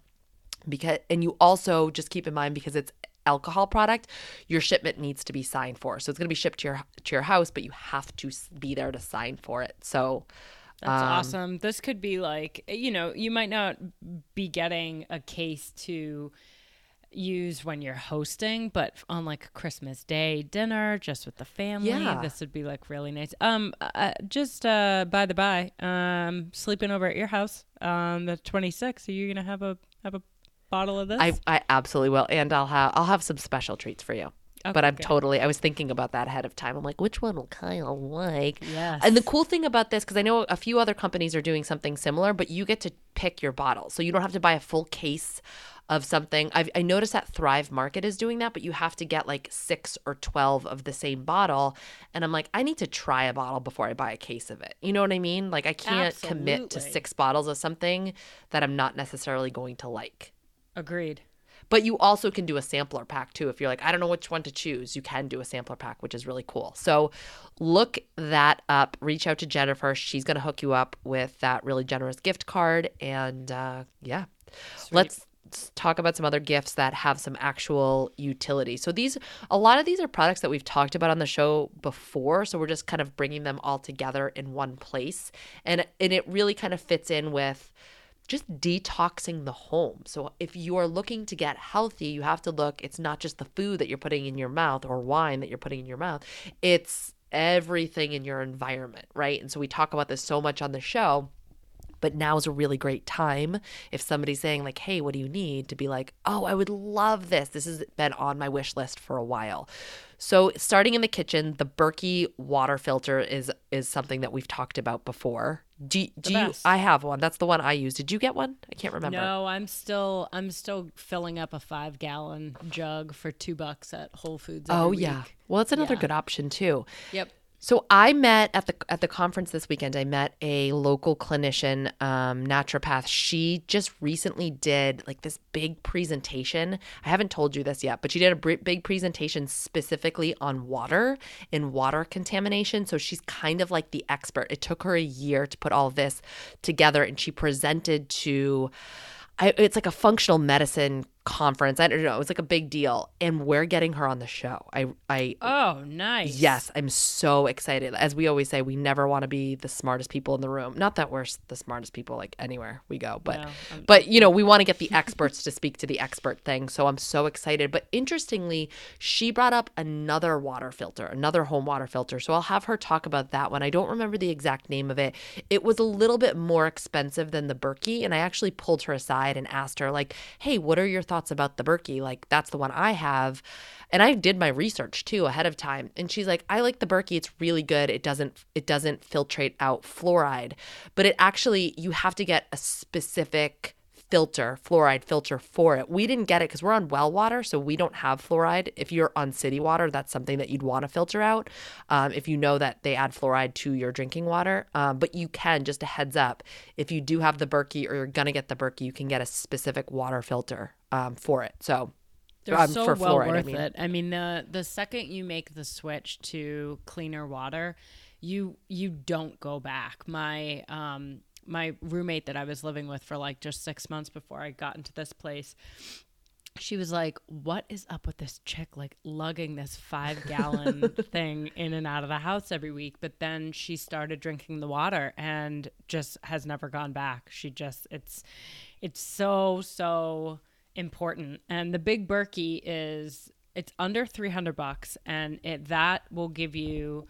because and you also just keep in mind because it's alcohol product your shipment needs to be signed for so it's going to be shipped to your to your house but you have to be there to sign for it so That's awesome. This could be like, you know, you might not be getting a case to use when you're hosting, but on like Christmas Day dinner, just with the family, Yeah. this would be like really nice. Um, uh, just uh, by the by, um, sleeping over at your house on the 26th. Are you gonna have a have a bottle of this? I I absolutely will and I'll have I'll have some special treats for you but I'm Okay. totally I was thinking about that ahead of time. I'm like which one will Kyle like? Yes. And the cool thing about this cuz I know a few other companies are doing something similar, but you get to pick your bottle. So you don't have to buy a full case of something. I've, I noticed that Thrive Market is doing that, but you have to get like six or 12 of the same bottle. And I'm like, I need to try a bottle before I buy a case of it. You know what I mean? Like, I can't commit to six bottles of something that I'm not necessarily going to like. Agreed. But you also can do a sampler pack too. If you're like, I don't know which one to choose, you can do a sampler pack, which is really cool. So look that up. Reach out to Jennifer. She's going to hook you up with that really generous gift card. And uh, yeah, let's talk about some other gifts that have some actual utility. So these, a lot of these are products that we've talked about on the show before. So we're just kind of bringing them all together in one place. And, and it really kind of fits in with just detoxing the home. So if you are looking to get healthy, you have to look, it's not just the food that you're putting in your mouth or wine that you're putting in your mouth. It's everything in your environment, right? And so we talk about this so much on the show. But now is a really great time if somebody's saying, like, hey, what do you need? To be like, oh, I would love this. This has been on my wish list for a while. So starting in the kitchen, the Berkey water filter is is something that we've talked about before. Do, do you. I have one. That's the one I use. Did you get one? I can't remember. No, I'm still I'm still filling up a five gallon jug for two bucks at Whole Foods. Oh, every Oh yeah. week. Well, it's another Yeah. good option too. Yep. So I met at the at the conference this weekend. I met a local clinician, um, naturopath. She just recently did like this big presentation. I haven't told you this yet, but she did a big presentation specifically on water and water contamination. So she's kind of like the expert. It took her a year to put all this together, and she presented to. I, it's like a functional medicine conference. I don't know. It was like a big deal, and we're getting her on the show. I, I, Oh, nice. yes, I'm so excited. As we always say, we never want to be the smartest people in the room. Not that we're the smartest people like anywhere we go, but, No, but you know, we want to get the experts to speak to the expert thing. So I'm so excited. But interestingly, she brought up another water filter, another home water filter. So I'll have her talk about that one. I don't remember the exact name of it. It was a little bit more expensive than the Berkey, and I actually pulled her aside and asked her like, "Hey, what are your thoughts about the Berkey? Like that's the one I have." And I did my research too ahead of time. And she's like, "I like the Berkey. It's really good. It doesn't it doesn't filtrate out fluoride, but it actually you have to get a specific filter, fluoride filter for it. We didn't get it because we're on well water, so we don't have fluoride. If you're on city water, that's something that you'd want to filter out. Um, if you know that they add fluoride to your drinking water, um, but you can just a heads up. If you do have the Berkey or you're gonna get the Berkey, you can get a specific water filter um, for it. So. They're um, so for well fluoride, I worth mean. it. I mean, the the second you make the switch to cleaner water, you you don't go back. My um my roommate that I was living with for like just six months before I got into this place, she was like, "What is up with this chick like lugging this five gallon thing in and out of the house every week?" But then she started drinking the water and just has never gone back. She just it's it's so so important. And the big Berkey is it's under three hundred bucks, and it that will give you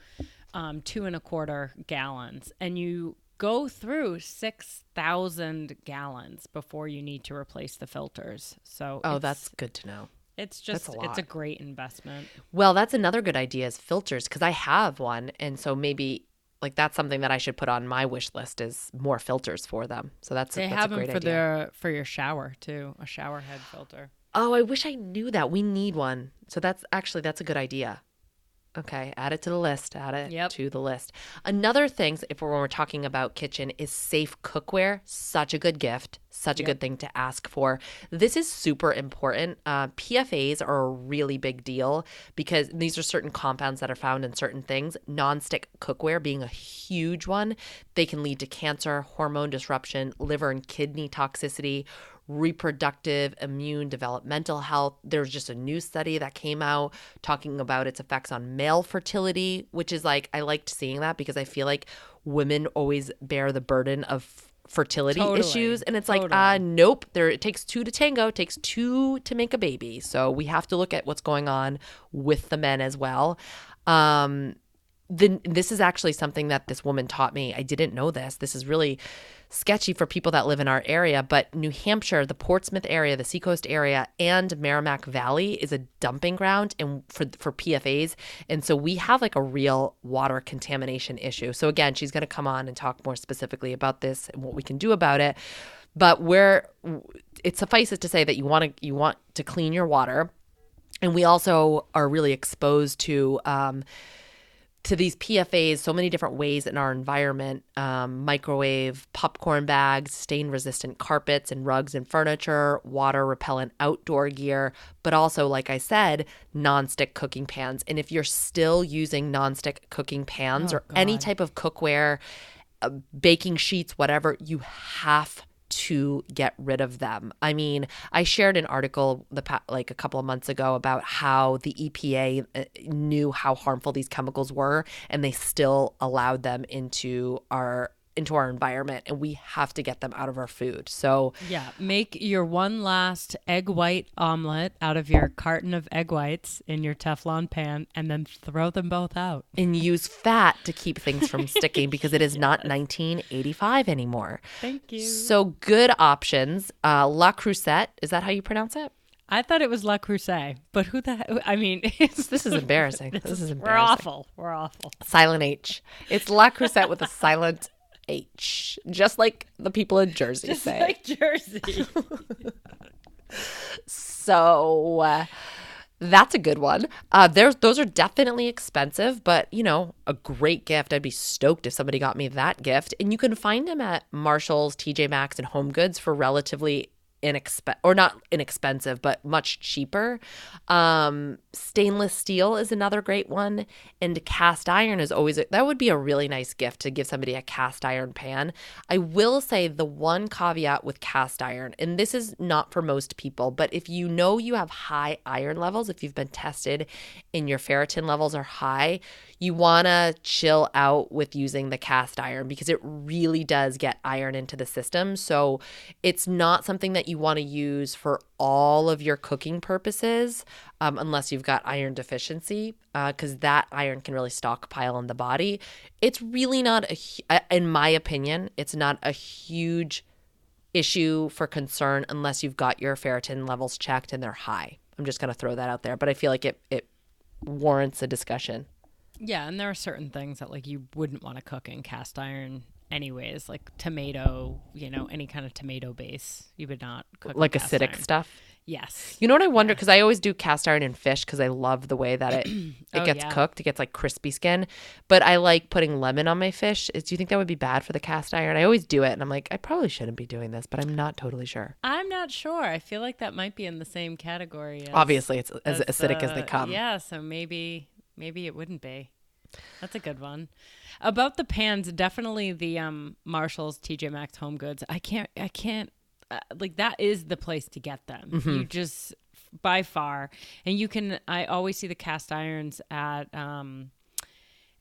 um, two and a quarter gallons, and you go through six thousand gallons before you need to replace the filters. So Oh, that's good to know. it's just a it's a great investment. Well, that's another good idea is filters because I have one, and so maybe like that's something that I should put on my wish list is more filters for them. So that's They that's have a them for idea. their for your shower too, a shower head filter. Oh, I wish I knew that. We need one. So that's actually that's a good idea. Okay, add it to the list. Add it Yep. to the list. Another thing, if we're, when we're talking about kitchen, is safe cookware. Such a good gift. Such a good thing to ask for. This is super important. Uh, PFAs are a really big deal because these are certain compounds that are found in certain things. Nonstick cookware being a huge one. They can lead to cancer, hormone disruption, liver and kidney toxicity, reproductive, immune, developmental health. There's just a new study that came out talking about its effects on male fertility, which is like, I liked seeing that because I feel like women always bear the burden of fertility Totally. issues and it's like Totally. uh nope there it takes two to tango it takes two to make a baby so we have to look at what's going on with the men as well um then this is actually something that this woman taught me. I didn't know this. This is really sketchy for people that live in our area, but New Hampshire, the Portsmouth area, the Seacoast area, and Merrimack Valley is a dumping ground and for for PFAs. And so we have like a real water contamination issue. So again, she's going to come on and talk more specifically about this and what we can do about it. But where it suffices to say that you want to you want to clean your water and we also are really exposed to um, to these PFAs so many different ways in our environment um, microwave, popcorn bags, stain resistant carpets and rugs and furniture, water repellent outdoor gear, but also, like I said, nonstick cooking pans. And if you're still using nonstick cooking pans or any type of cookware, uh, baking sheets, whatever, you have to get rid of them. I mean, I shared an article the like a couple of months ago about how the EPA uh, knew how harmful these chemicals were and they still allowed them into our into our environment and we have to get them out of our food. So, Yeah, make your one last egg white omelet out of your carton of egg whites in your Teflon pan and then throw them both out. and use fat to keep things from sticking because it is not 1985 anymore. Thank you. So, good options. Uh, La Crusette, is that how you pronounce it? I thought it was La Crusade, but who the I mean, it's, This is embarrassing. This is embarrassing. we're awful. We're awful. Silent H. It's La Crusette with a silent H, just like the people in Jersey say. Like Jersey. so uh, that's a good one. Uh, there's those are definitely expensive, but you know, a great gift. I'd be stoked if somebody got me that gift. And you can find them at Marshalls, TJ Maxx, and Home Goods for relatively inexpensive or not inexpensive but much cheaper um stainless steel is another great one and cast iron is always a, that would be a really nice gift to give somebody a cast iron pan i will say the one caveat with cast iron and this is not for most people but if you know you have high iron levels if you've been tested and your ferritin levels are high you want to chill out with using the cast iron because it really does get iron into the system. So it's not something that you want to use for all of your cooking purposes um, unless you've got iron deficiency because uh, that iron can really stockpile in the body. It's really not, a, in my opinion, it's not a huge issue for concern unless you've got your ferritin levels checked and they're high. I'm just going to throw that out there, but I feel like it, it warrants a discussion. Yeah, and there are certain things that like you wouldn't want to cook in cast iron anyways, like tomato, you know, any kind of tomato base. You would not cook like acidic iron. stuff. Yes. You know what I wonder because yeah. I always do cast iron in fish because I love the way that it it oh, gets yeah. cooked. It gets like crispy skin. But I like putting lemon on my fish. Is, Do you think that would be bad for the cast iron? I always do it, and I'm like, I probably shouldn't be doing this, but I'm not totally sure. I'm not sure. I feel like that might be in the same category. As, Obviously, it's as, as acidic as they uh, come. Yeah, so maybe maybe it wouldn't be. That's a good one. About the pans, definitely the um Marshalls TJ Maxx Home Goods. I can't I can't uh, like that is the place to get them. Mm-hmm. You just by far. And you can I always see the cast irons at um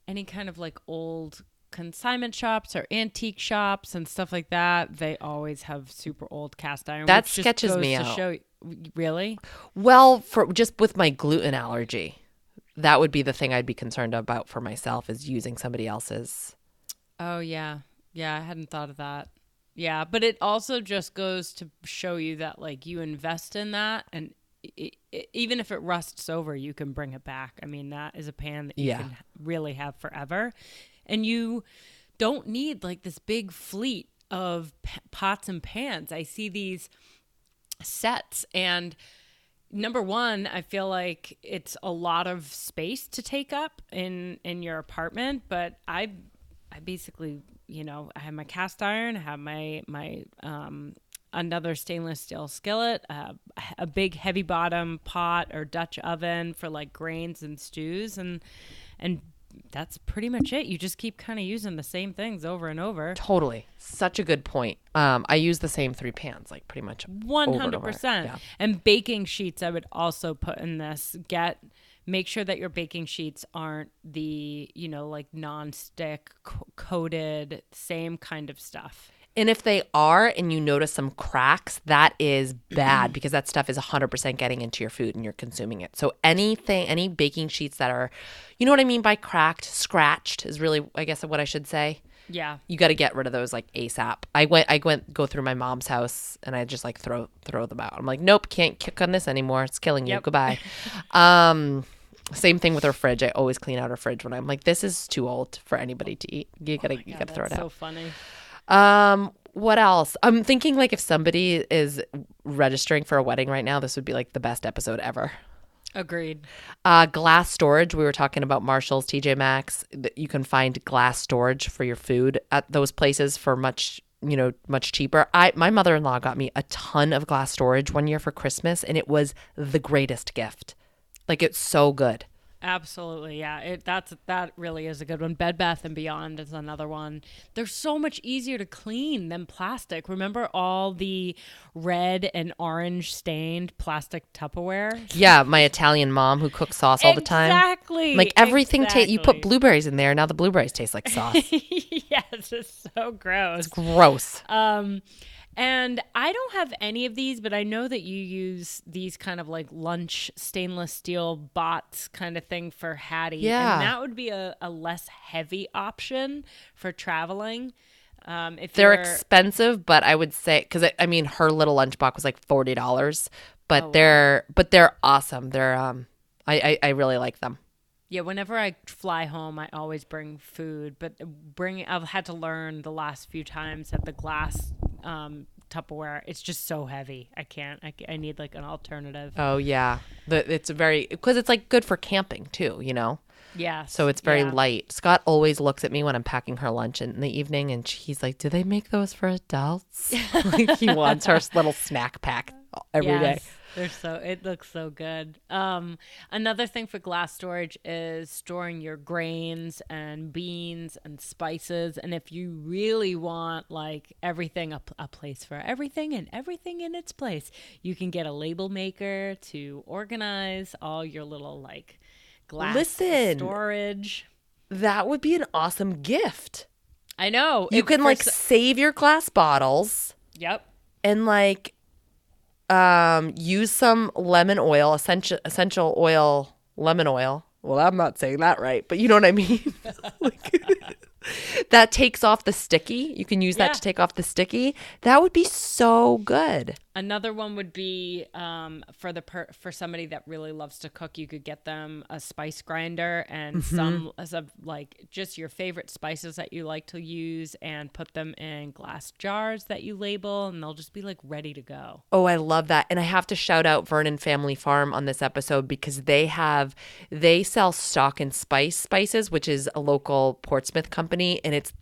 any kind of like old consignment shops or antique shops and stuff like that. They always have super old cast iron. That sketches me out. Show, really? Well, for just with my gluten allergy that would be the thing I'd be concerned about for myself is using somebody else's. Oh yeah. Yeah, I hadn't thought of that. Yeah, but it also just goes to show you that like you invest in that and it, it, even if it rusts over, you can bring it back. I mean, that is a pan that you yeah. can really have forever. And you don't need like this big fleet of p- pots and pans. I see these sets and number one i feel like it's a lot of space to take up in in your apartment but i i basically you know i have my cast iron i have my my um another stainless steel skillet uh, a big heavy bottom pot or dutch oven for like grains and stews and and that's pretty much it. You just keep kind of using the same things over and over. Totally. Such a good point. Um, I use the same three pans, like pretty much 100%. Yeah. And baking sheets, I would also put in this. Get, make sure that your baking sheets aren't the, you know, like non-stick coated, same kind of stuff. And if they are and you notice some cracks, that is bad because that stuff is 100% getting into your food and you're consuming it. So anything, any baking sheets that are, you know what I mean by cracked, scratched is really, I guess, what I should say. Yeah. You got to get rid of those like ASAP. I went, I went, go through my mom's house and I just like throw, throw them out. I'm like, nope, can't kick on this anymore. It's killing you. Yep. Goodbye. um, same thing with her fridge. I always clean out her fridge when I'm like, this is too old for anybody to eat. You gotta, oh you gotta throw it out. So funny. Um, what else? I'm thinking like if somebody is registering for a wedding right now, this would be like the best episode ever. Agreed. Uh, glass storage. We were talking about Marshalls, TJ Maxx. You can find glass storage for your food at those places for much, you know, much cheaper. I my mother in law got me a ton of glass storage one year for Christmas, and it was the greatest gift. Like it's so good. Absolutely, yeah. It that's that really is a good one. Bed Bath and Beyond is another one. They're so much easier to clean than plastic. Remember all the red and orange stained plastic Tupperware? Yeah, my Italian mom who cooks sauce all the time. Exactly. Like everything exactly. You put blueberries in there, now the blueberries taste like sauce. yes, it's so gross. It's gross. Um and I don't have any of these, but I know that you use these kind of like lunch stainless steel bots kind of thing for Hattie. Yeah. And that would be a, a less heavy option for traveling. Um, if they're expensive, but I would say because I, I, mean her little lunchbox was like forty dollars, but oh, they're wow. but they're awesome. They're um, I, I I really like them. Yeah, whenever I fly home, I always bring food, but bring I've had to learn the last few times that the glass um, Tupperware it's just so heavy. I can't. I, I need like an alternative. Oh yeah, the, it's very because it's like good for camping too. You know. Yeah. So it's very yeah. light. Scott always looks at me when I'm packing her lunch in the evening and he's like, Do they make those for adults? like he wants her little snack pack every day. They're so it looks so good. Um, another thing for glass storage is storing your grains and beans and spices. And if you really want like everything a, a place for everything and everything in its place, you can get a label maker to organize all your little like glass Listen. storage. That would be an awesome gift. I know You it- can like s- save your glass bottles yep. and like um use some lemon oil, essential essential oil, lemon oil. Well, I'm not saying that right, but you know what I mean. Like, that takes off the sticky. You can use Yeah. that to take off the sticky. That would be so good. Another one would be um, for the per- for somebody that really loves to cook. You could get them a spice grinder and Mm-hmm. some as of like just your favorite spices that you like to use, and put them in glass jars that you label, and they'll just be like ready to go. Oh, I love that. And I have to shout out Vernon Family Farm on this episode because they have they sell stock and spice spices, which is a local Portsmouth company, and it's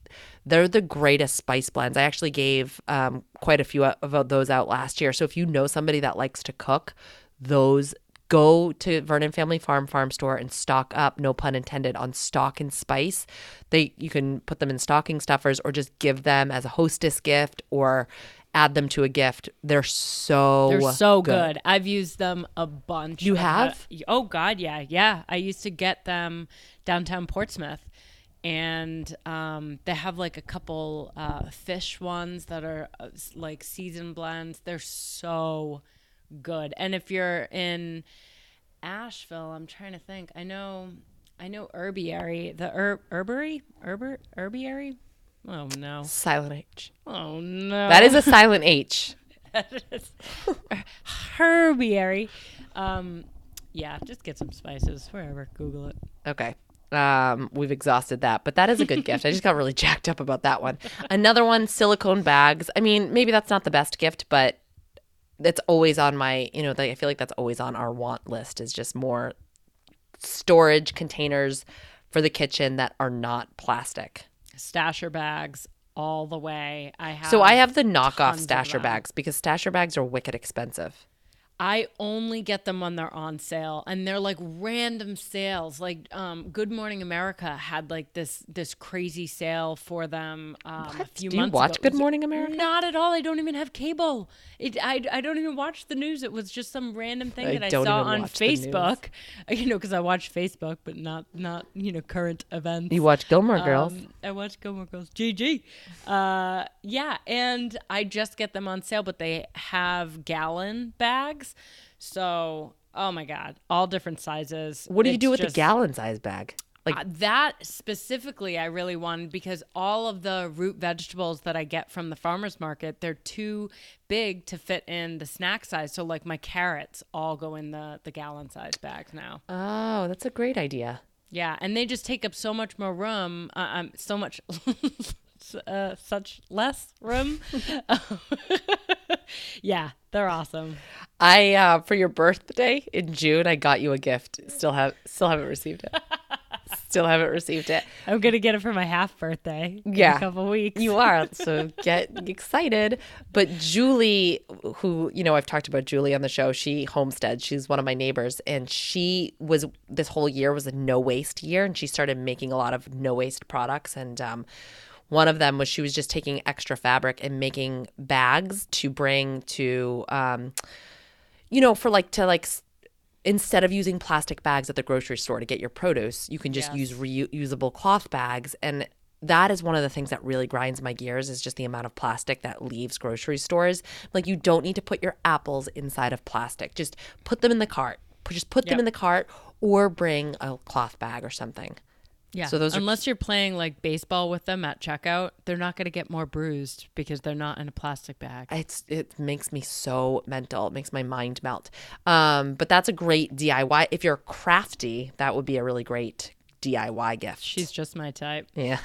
they're the greatest spice blends. I actually gave um, quite a few of those out last year. So if you know somebody that likes to cook, those go to Vernon Family Farm farm store and stock up, no pun intended, on stock and spice. They you can put them in stocking stuffers or just give them as a hostess gift or add them to a gift. They're so They're so good. I've used them a bunch. You had- have? oh God, yeah, yeah. I used to get them downtown Portsmouth, and um, they have like a couple uh, fish ones that are uh, like season blends. They're so good. And if you're in Asheville, I'm trying to think. I know, I know Herbiary, the herb, herbery, herber, herbiary. Oh no! Silent H. Oh no! That is a silent H. herbiary. Um, yeah, just get some spices wherever. Google it. Okay. Um, we've exhausted that, but that is a good gift. I just got really jacked up about that one. Another one, silicone bags. I mean, maybe that's not the best gift, but that's always on my, you know, the, I feel like that's always on our want list is just more storage containers for the kitchen that are not plastic. Stasher bags all the way. I have. So I have the knockoff stasher bags because stasher bags are wicked expensive. I only get them when they're on sale, and they're like random sales. Like um, Good Morning America had like this this crazy sale for them um, a few months ago. Do you watch. Good Morning America? Not at all. I don't even have cable. It, I, I don't even watch the news. It was just some random thing I that I saw on watch the news. Facebook. You know, because I watch Facebook, but not not you know current events. You watch Gilmore Girls. Um, I watch Gilmore Girls. GG. Uh, yeah, and I just get them on sale, but they have gallon bags. So, oh my god, all different sizes. what do you It's do with just- the gallon size bag? Like uh, that specifically, I really wanted because all of the root vegetables that I get from the farmers market, they're too big to fit in the snack size. So, like my carrots, all go in the the gallon size bags now. Oh, that's a great idea. Yeah, and they just take up so much more room. Uh, um, so much, uh, such less room. yeah, they're awesome. I uh for your birthday in June, I got you a gift. Still have still haven't received it. still haven't received it. I'm gonna get it for my half birthday. in Yeah. a couple weeks. You are, so get excited. But Julie, who, you know, I've talked about Julie on the show, she homesteads. She's one of my neighbors. And she was, this whole year was a no waste year. And she started making a lot of no waste products. And um, one of them was she was just taking extra fabric and making bags to bring to, um, you know, for like, to like, instead of using plastic bags at the grocery store to get your produce, you can just use reusable cloth bags. And that is one of the things that really grinds my gears is just the amount of plastic that leaves grocery stores. Like you don't need to put your apples inside of plastic. Just put them in the cart. Just put them in the cart or bring a cloth bag or something. Yeah. So those are- unless you're playing like baseball with them at checkout, they're not gonna get more bruised because they're not in a plastic bag. It's it makes me so mental. It makes my mind melt. Um, but that's a great DIY. If you're crafty, that would be a really great DIY gift. She's just my type. yeah.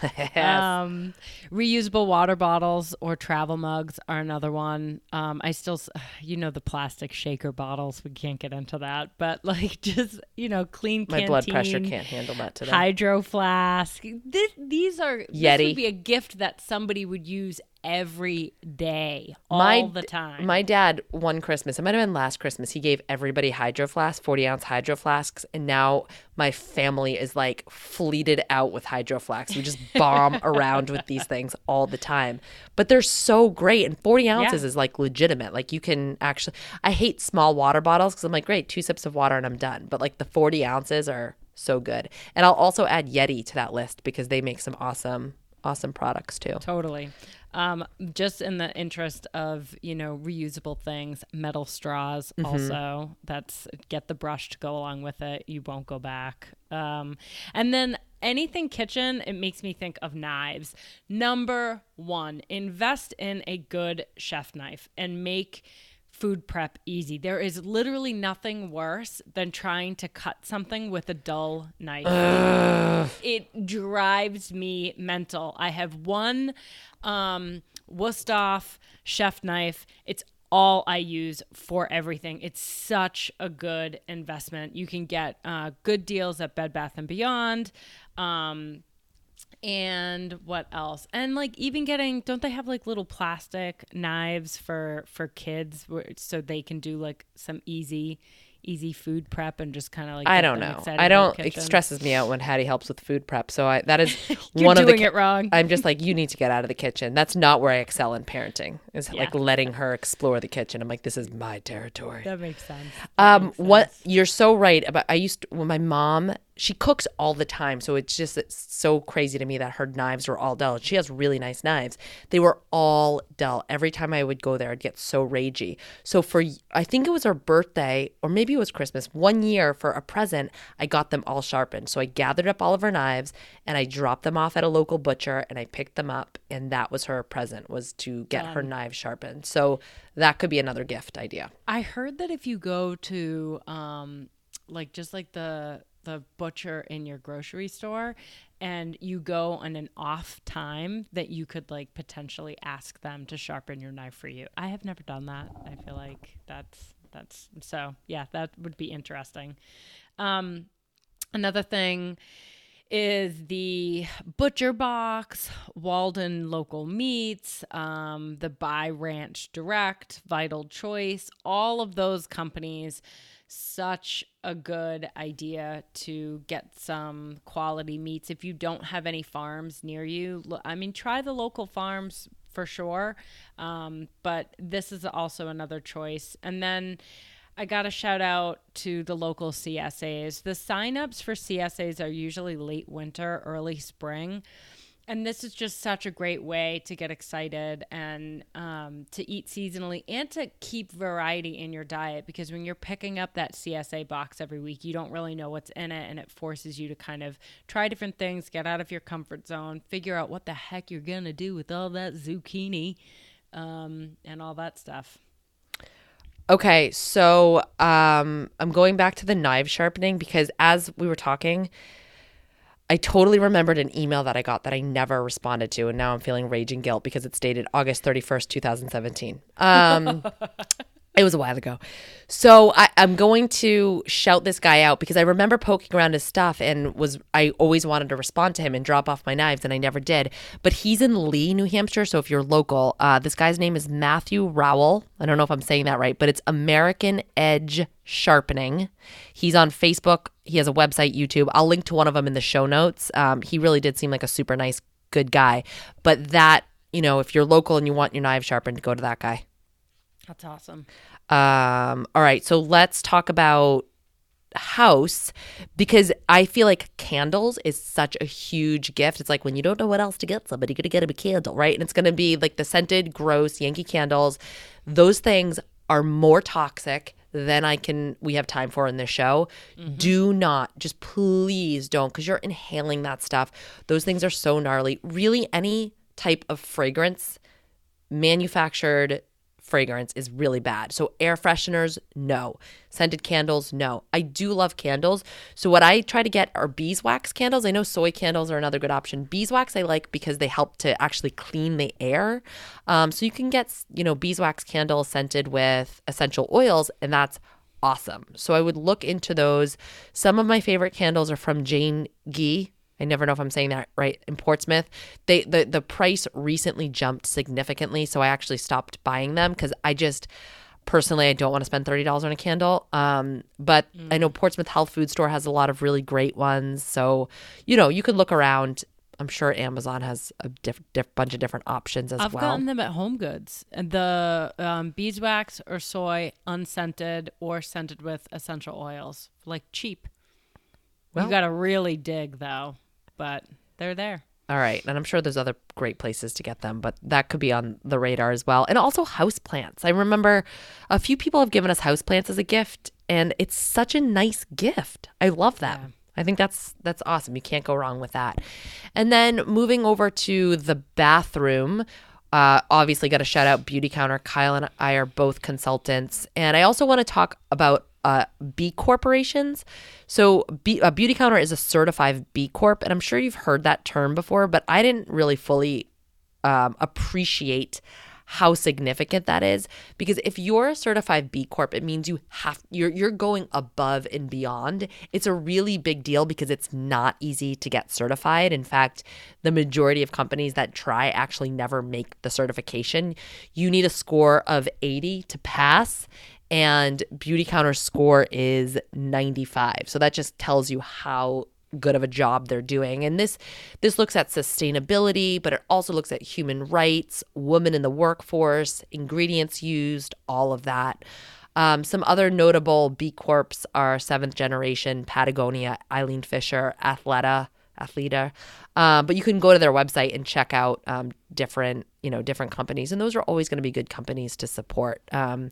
Um, reusable water bottles or travel mugs are another one. Um, I still, you know, the plastic shaker bottles. We can't get into that, but like just you know, clean. My blood pressure can't handle that today. Hydro flask. This, these are this Yeti. would be a gift that somebody would use every day, all my the time. My dad one Christmas, it might have been last Christmas, he gave everybody hydro flasks, 40 ounce hydro flasks, and now my family is like fleeted out with hydro flasks. We just bomb around with these things all the time. But they're so great. And 40 ounces Yeah. is like legitimate. Like you can actually I hate small water bottles because I'm like, great, two sips of water and I'm done. But like the 40 ounces are so good. And I'll also add Yeti to that list because they make some awesome, awesome products too. Totally. Um, just in the interest of you know reusable things, metal straws Mm-hmm. also. That's get the brush to go along with it. You won't go back. Um, and then anything kitchen, it makes me think of knives. Number one, invest in a good chef knife and make food prep easy. There is literally nothing worse than trying to cut something with a dull knife it drives me mental. I have one um Wusthof chef knife. It's all I use for everything. It's such a good investment. You can get uh, good deals at Bed Bath and Beyond. Um, and what else and like even getting don't they have like little plastic knives for for kids where, so they can do like some easy easy food prep and just kind of like I don't know. I don't. It stresses me out when Hattie helps with food prep. So I that is one of the. doing it wrong. I'm just like you need to get out of the kitchen. That's not where I excel in parenting. Is like letting her explore the kitchen. I'm like this is my territory. that makes sense Um, what you're so right about. I used to, when my mom she cooks all the time, so it's just it's so crazy to me that her knives were all dull. She has really nice knives. They were all dull. Every time I would go there, I'd get so ragey. So for I think it was her birthday or maybe it was Christmas. One year for a present, I got them all sharpened. So I gathered up all of her knives and I dropped them off at a local butcher and I picked them up and that was her present was to get her knives sharpened. So that could be another gift idea. I heard that if you go to um like just like the the butcher in your grocery store and you go on an off time that you could like potentially ask them to sharpen your knife for you. I have never done that. I feel like that's that's so yeah, that would be interesting. Um another thing is the Butcher Box, Walden Local Meats, um, the Buy Ranch Direct, Vital Choice, all of those companies. Such a good idea to get some quality meats. If you don't have any farms near you, I mean, try the local farms for sure. Um, but this is also another choice. And then I got a shout out to the local CSAs. The signups for CSAs are usually late winter, early spring. And this is just such a great way to get excited and um, to eat seasonally and to keep variety in your diet because when you're picking up that CSA box every week, you don't really know what's in it and it forces you to kind of try different things, get out of your comfort zone, figure out what the heck you're going to do with all that zucchini um, and all that stuff. Okay, so um, I'm going back to the knife sharpening because as we were talking, I totally remembered an email that I got that I never responded to, and now I'm feeling raging guilt because it's dated August 31st, 2017. Um, it was a while ago. So I, I'm going to shout this guy out because I remember poking around his stuff and was I always wanted to respond to him and drop off my knives and I never did. But he's in Lee, New Hampshire. So if you're local, uh, this guy's name is Matthew Rowell. I don't know if I'm saying that right, but it's American Edge Sharpening. He's on Facebook. He has a website, YouTube. I'll link to one of them in the show notes. Um, he really did seem like a super nice, good guy. But that, you know, if you're local and you want your knife sharpened, go to that guy. That's awesome. Um, all right, so let's talk about house because I feel like candles is such a huge gift. It's like when you don't know what else to get somebody, you're gonna get them a candle, right? And it's gonna be like the scented, gross Yankee candles. Those things are more toxic than I can we have time for in this show. Do not, just please don't, because you're inhaling that stuff. Those things are so gnarly. Really, any type of fragrance manufactured fragrance is really bad. So air fresheners, no. Scented candles, no. I do love candles. So what I try to get are beeswax candles. I know soy candles are another good option. Beeswax I like because they help to actually clean the air. Um, so you can get you know beeswax candles scented with essential oils, and that's awesome. So I would look into those. Some of my favorite candles are from Jane Gee. I never know if I'm saying that right in Portsmouth. They the the price recently jumped significantly, so I actually stopped buying them because I just personally I don't want to spend thirty dollars on a candle. Um, but mm. I know Portsmouth Health Food Store has a lot of really great ones, so you know you could look around. I'm sure Amazon has a diff- diff- bunch of different options as I've well. I've gotten them at Home Goods. The um, beeswax or soy, unscented or scented with essential oils, like cheap. Well, you got to really dig though but they're there. All right. And I'm sure there's other great places to get them, but that could be on the radar as well. And also houseplants. I remember a few people have given us houseplants as a gift, and it's such a nice gift. I love that. Yeah. I think that's that's awesome. You can't go wrong with that. And then moving over to the bathroom, uh, obviously got to shout out Beautycounter. Kyle and I are both consultants, and I also want to talk about uh, B corporations. So, B, a Beautycounter is a certified B Corp, and I'm sure you've heard that term before, but I didn't really fully um, appreciate how significant that is because if you're a certified B Corp, it means you have you're you're going above and beyond. It's a really big deal because it's not easy to get certified. In fact, the majority of companies that try actually never make the certification. You need a score of 80 to pass and Beautycounter score is 95. So that just tells you how good of a job they're doing. And this this looks at sustainability, but it also looks at human rights, women in the workforce, ingredients used, all of that. Um, some other notable B Corps are Seventh Generation, Patagonia, Eileen Fisher, Athleta, Athleta. Um, but you can go to their website and check out um, different, you know, different companies, and those are always going to be good companies to support. Um,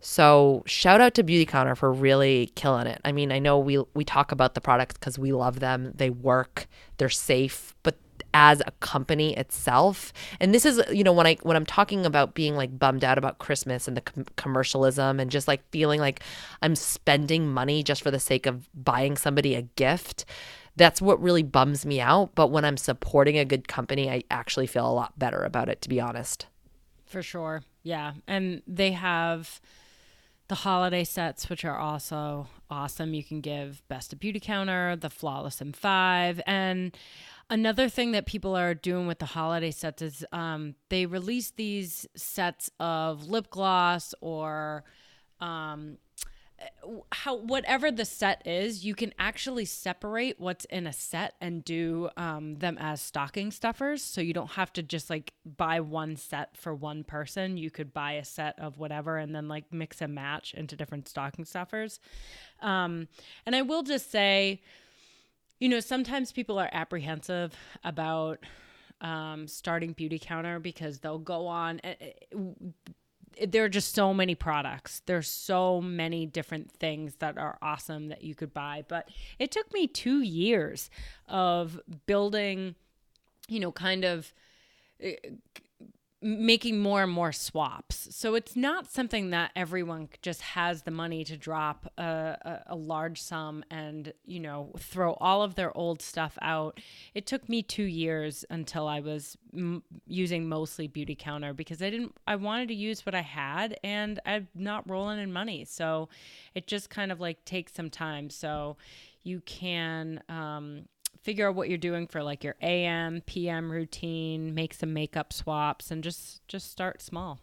so shout out to Beautycounter for really killing it. I mean, I know we we talk about the products because we love them. They work. They're safe, but as a company itself and this is you know when i when i'm talking about being like bummed out about christmas and the com- commercialism and just like feeling like i'm spending money just for the sake of buying somebody a gift that's what really bums me out but when i'm supporting a good company i actually feel a lot better about it to be honest for sure yeah and they have the holiday sets, which are also awesome. You can give Best of Beautycounter, the Flawless in Five. And another thing that people are doing with the holiday sets is um, they release these sets of lip gloss or um, how whatever the set is, you can actually separate what's in a set and do um, them as stocking stuffers. So you don't have to just like buy one set for one person. You could buy a set of whatever and then like mix and match into different stocking stuffers. Um, and I will just say, you know, sometimes people are apprehensive about um, starting Beautycounter because they'll go on. Eh, there are just so many products. There's so many different things that are awesome that you could buy. But it took me two years of building, you know, kind of eh, making more and more swaps. So it's not something that everyone just has the money to drop a, a, a, large sum and, you know, throw all of their old stuff out. It took me two years until I was m- using mostly Beautycounter because I didn't, I wanted to use what I had and I'm not rolling in money. So it just kind of like takes some time. So you can, um, figure out what you're doing for like your AM, PM routine, make some makeup swaps and just just start small.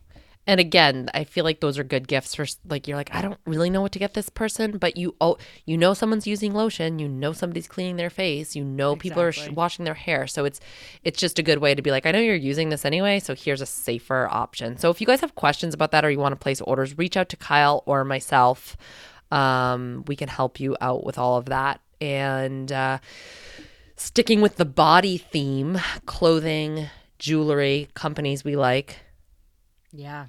And again, I feel like those are good gifts for like you're like I don't really know what to get this person, but you oh you know someone's using lotion, you know somebody's cleaning their face, you know exactly. people are sh- washing their hair, so it's it's just a good way to be like I know you're using this anyway, so here's a safer option. So if you guys have questions about that or you want to place orders, reach out to Kyle or myself. Um, we can help you out with all of that and. uh Sticking with the body theme, clothing, jewelry, companies we like. Yeah.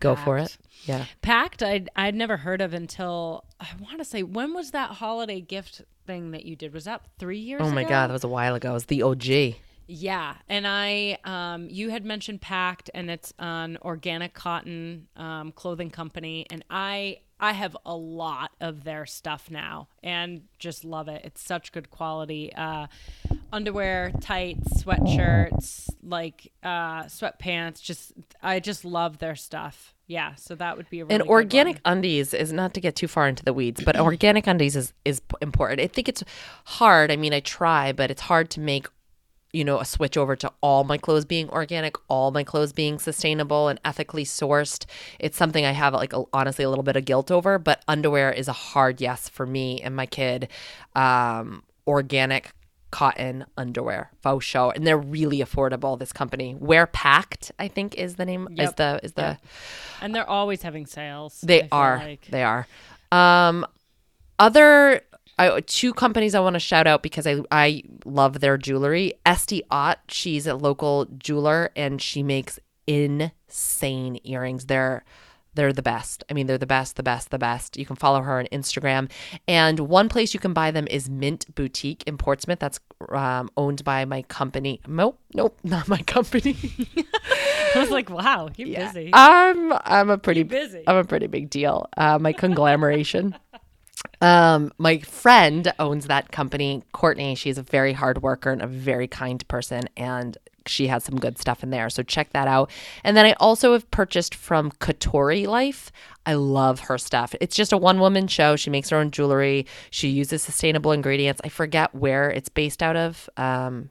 Go Pact. for it. Yeah. Pact, I'd, I'd never heard of until, I want to say, when was that holiday gift thing that you did? Was that three years Oh my ago? God, that was a while ago. It was the OG. Yeah, and I, um, you had mentioned Pact, and it's an organic cotton um, clothing company, and I, I have a lot of their stuff now, and just love it. It's such good quality. Uh, underwear, tights, sweatshirts, like uh, sweatpants. Just, I just love their stuff. Yeah, so that would be a really and organic undies is not to get too far into the weeds, but organic undies is is important. I think it's hard. I mean, I try, but it's hard to make you know a switch over to all my clothes being organic, all my clothes being sustainable and ethically sourced. It's something I have like a, honestly a little bit of guilt over, but underwear is a hard yes for me and my kid. Um, organic cotton underwear faux show and they're really affordable this company wear Pact i think is the name yep. is the is the and they're always having sales. They feel are. like. They are. Um, other I, two companies I want to shout out because I I love their jewelry. Esty Ott, she's a local jeweler and she makes insane earrings. They're they're the best. I mean, they're the best, the best, the best. You can follow her on Instagram. And one place you can buy them is Mint Boutique in Portsmouth. That's um, owned by my company. Nope, nope, not my company. I was like, wow, you're busy. I'm I'm a pretty You're busy. I'm a pretty big deal. Uh, my conglomeration. um, my friend owns that company, Courtney. She's a very hard worker and a very kind person, and she has some good stuff in there. So check that out. And then I also have purchased from Katori Life. I love her stuff. It's just a one woman show. She makes her own jewelry. She uses sustainable ingredients. I forget where it's based out of. Um,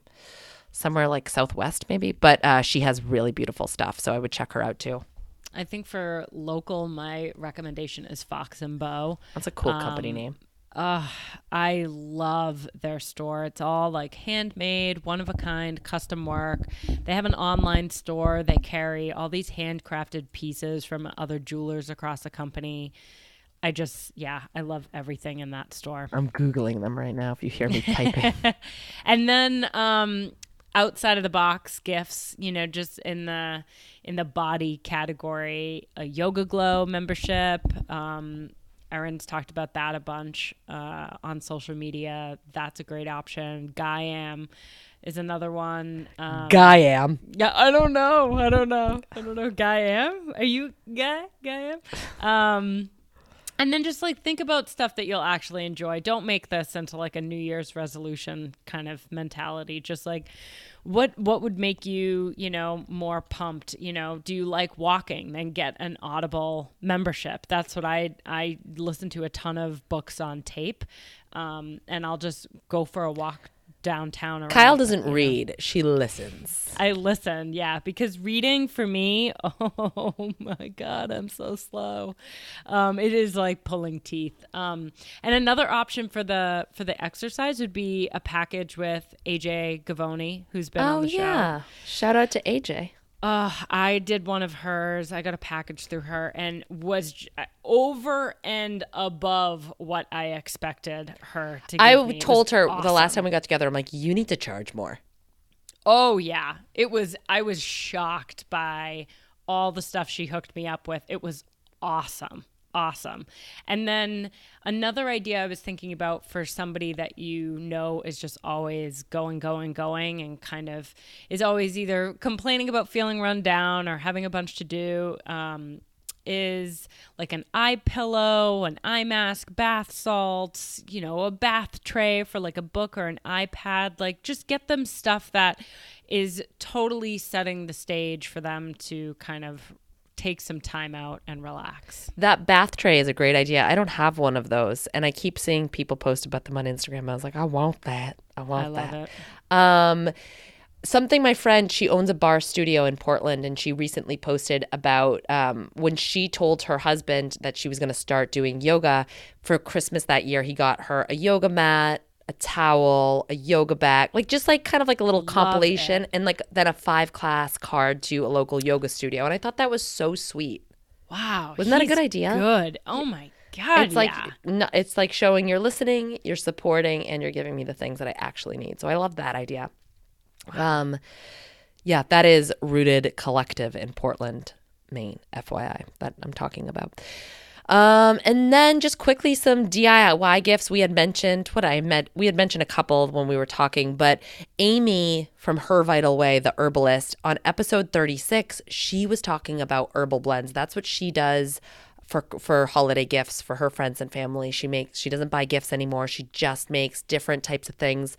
somewhere like Southwest, maybe. But uh, she has really beautiful stuff. So I would check her out too. I think for local, my recommendation is Fox and Bow. That's a cool company name. Uh, I love their store. It's all like handmade, one of a kind, custom work. They have an online store. They carry all these handcrafted pieces from other jewelers across the company. I just, yeah, I love everything in that store. I'm Googling them right now if you hear me typing. and then um outside of the box gifts you know just in the in the body category a YogaGlo membership um Erin's talked about that a bunch uh, on social media. That's a great option. Gaiam is another one. Um, Gaiam. yeah, I don't know. I don't know. I don't know. Gaiam? Are you Guy? Gaiam? Um, and then just like think about stuff that you'll actually enjoy. Don't make this into like a New Year's resolution kind of mentality. Just like what what would make you, you know, more pumped? You know, do you like walking? Then get an Audible membership. That's what I I listen to a ton of books on tape, um, and I'll just go for a walk downtown. Kyle doesn't read, she listens. I listen, yeah, because reading for me, oh my god, I'm so slow. Um, it is like pulling teeth. Um, and another option for the for the exercise would be a package with AJ Gavoni, who's been on Oh, the show. yeah. Shout out to AJ. Uh, I did one of hers. I got a package through her and was j- uh, over and above what I expected her to give I me. Told her the last time we got together, I'm like, you need to charge more. Oh yeah. It was I was shocked by all the stuff she hooked me up with. It was awesome. Awesome. And then another idea I was thinking about for somebody that you know is just always going, going, going and kind of is always either complaining about feeling run down or having a bunch to do. Um, is like an eye pillow, an eye mask, bath salts, you know, a bath tray for like a book or an iPad. Like, just get them stuff that is totally setting the stage for them to kind of take some time out and relax. That bath tray is a great idea. I don't have one of those. And I keep seeing people post about them on Instagram. I was like, I want that. I want I love that. it. Um, something my friend, she owns a barre studio in Portland, and she recently posted about um, when she told her husband that she was going to start doing yoga for Christmas that year. He got her a yoga mat, a towel, a yoga bag, like just like kind of like a little compilation, and like then a five class card to a local yoga studio. And I thought that was so sweet. Wow. Wasn't that a good idea? Good. Oh my God. It's like yeah. no, it's like showing you're listening, you're supporting, and you're giving me the things that I actually need. So I love that idea. Um, yeah, that is Rooted Collective in Portland, Maine. FYI, that I'm talking about. Um, and then just quickly some DIY gifts we had mentioned. What I meant, we had mentioned a couple when we were talking, but Amy from Her Vital Way, the herbalist, on episode 36, she was talking about herbal blends. That's what she does for for holiday gifts for her friends and family. She makes she doesn't buy gifts anymore. She just makes different types of things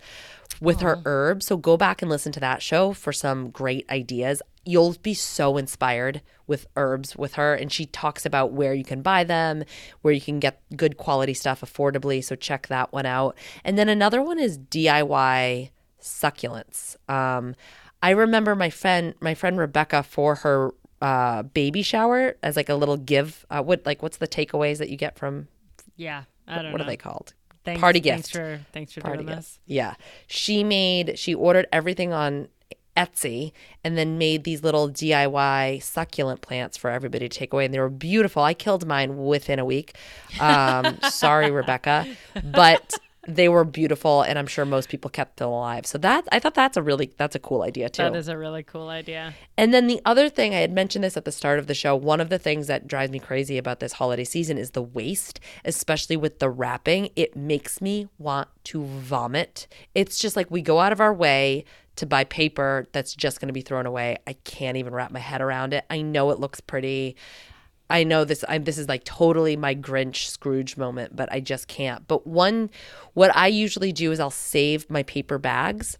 with Aww. her herbs. So go back and listen to that show for some great ideas. You'll be so inspired with herbs with her and she talks about where you can buy them, where you can get good quality stuff affordably. So check that one out. And then another one is DIY succulents. Um, I remember my friend my friend Rebecca for her uh, baby shower as like a little give. Uh, what like what's the takeaways that you get from? Yeah, I don't what, know. are they called? Thanks, Party thanks. For, thanks for Party doing gift. this. Yeah, she made she ordered everything on Etsy and then made these little DIY succulent plants for everybody to take away. And they were beautiful. I killed mine within a week. Um, sorry, Rebecca. But they were beautiful and i'm sure most people kept them alive so that i thought that's a really that's a cool idea too that is a really cool idea and then the other thing i had mentioned this at the start of the show one of the things that drives me crazy about this holiday season is the waste especially with the wrapping it makes me want to vomit it's just like we go out of our way to buy paper that's just going to be thrown away i can't even wrap my head around it i know it looks pretty I know this I'm this is like totally my Grinch Scrooge moment, but I just can't. But one what I usually do is I'll save my paper bags.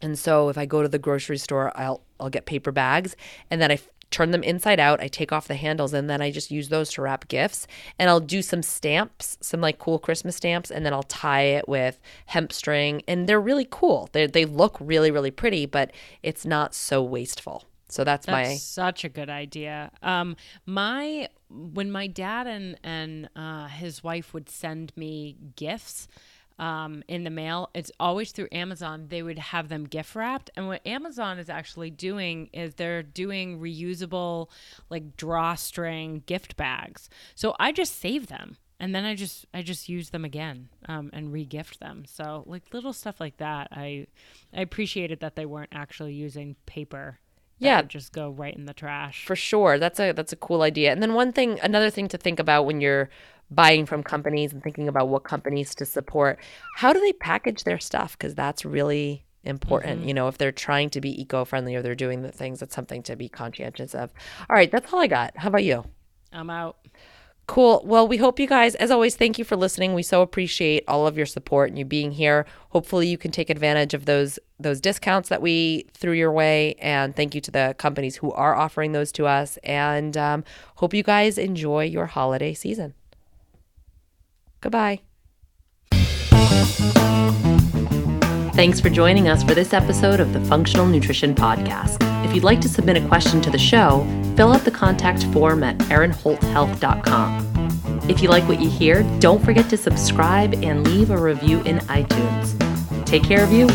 And so if I go to the grocery store, I'll I'll get paper bags and then I turn them inside out. I take off the handles and then I just use those to wrap gifts. And I'll do some stamps, some like cool Christmas stamps, and then I'll tie it with hemp string. And they're really cool. They they look really really pretty, but it's not so wasteful. So that's, that's my such a good idea. Um, my when my dad and and uh, his wife would send me gifts um, in the mail, it's always through Amazon. They would have them gift wrapped, and what Amazon is actually doing is they're doing reusable like drawstring gift bags. So I just save them and then I just I just use them again um, and regift them. So like little stuff like that, I I appreciated that they weren't actually using paper yeah just go right in the trash for sure that's a that's a cool idea and then one thing another thing to think about when you're buying from companies and thinking about what companies to support how do they package their stuff because that's really important mm-hmm. you know if they're trying to be eco-friendly or they're doing the things that's something to be conscientious of all right that's all i got how about you i'm out Cool. Well, we hope you guys, as always, thank you for listening. We so appreciate all of your support and you being here. Hopefully, you can take advantage of those those discounts that we threw your way. And thank you to the companies who are offering those to us. And um, hope you guys enjoy your holiday season. Goodbye. Thanks for joining us for this episode of the Functional Nutrition Podcast. If you'd like to submit a question to the show, fill out the contact form at erinholthealth.com. If you like what you hear, don't forget to subscribe and leave a review in iTunes. Take care of you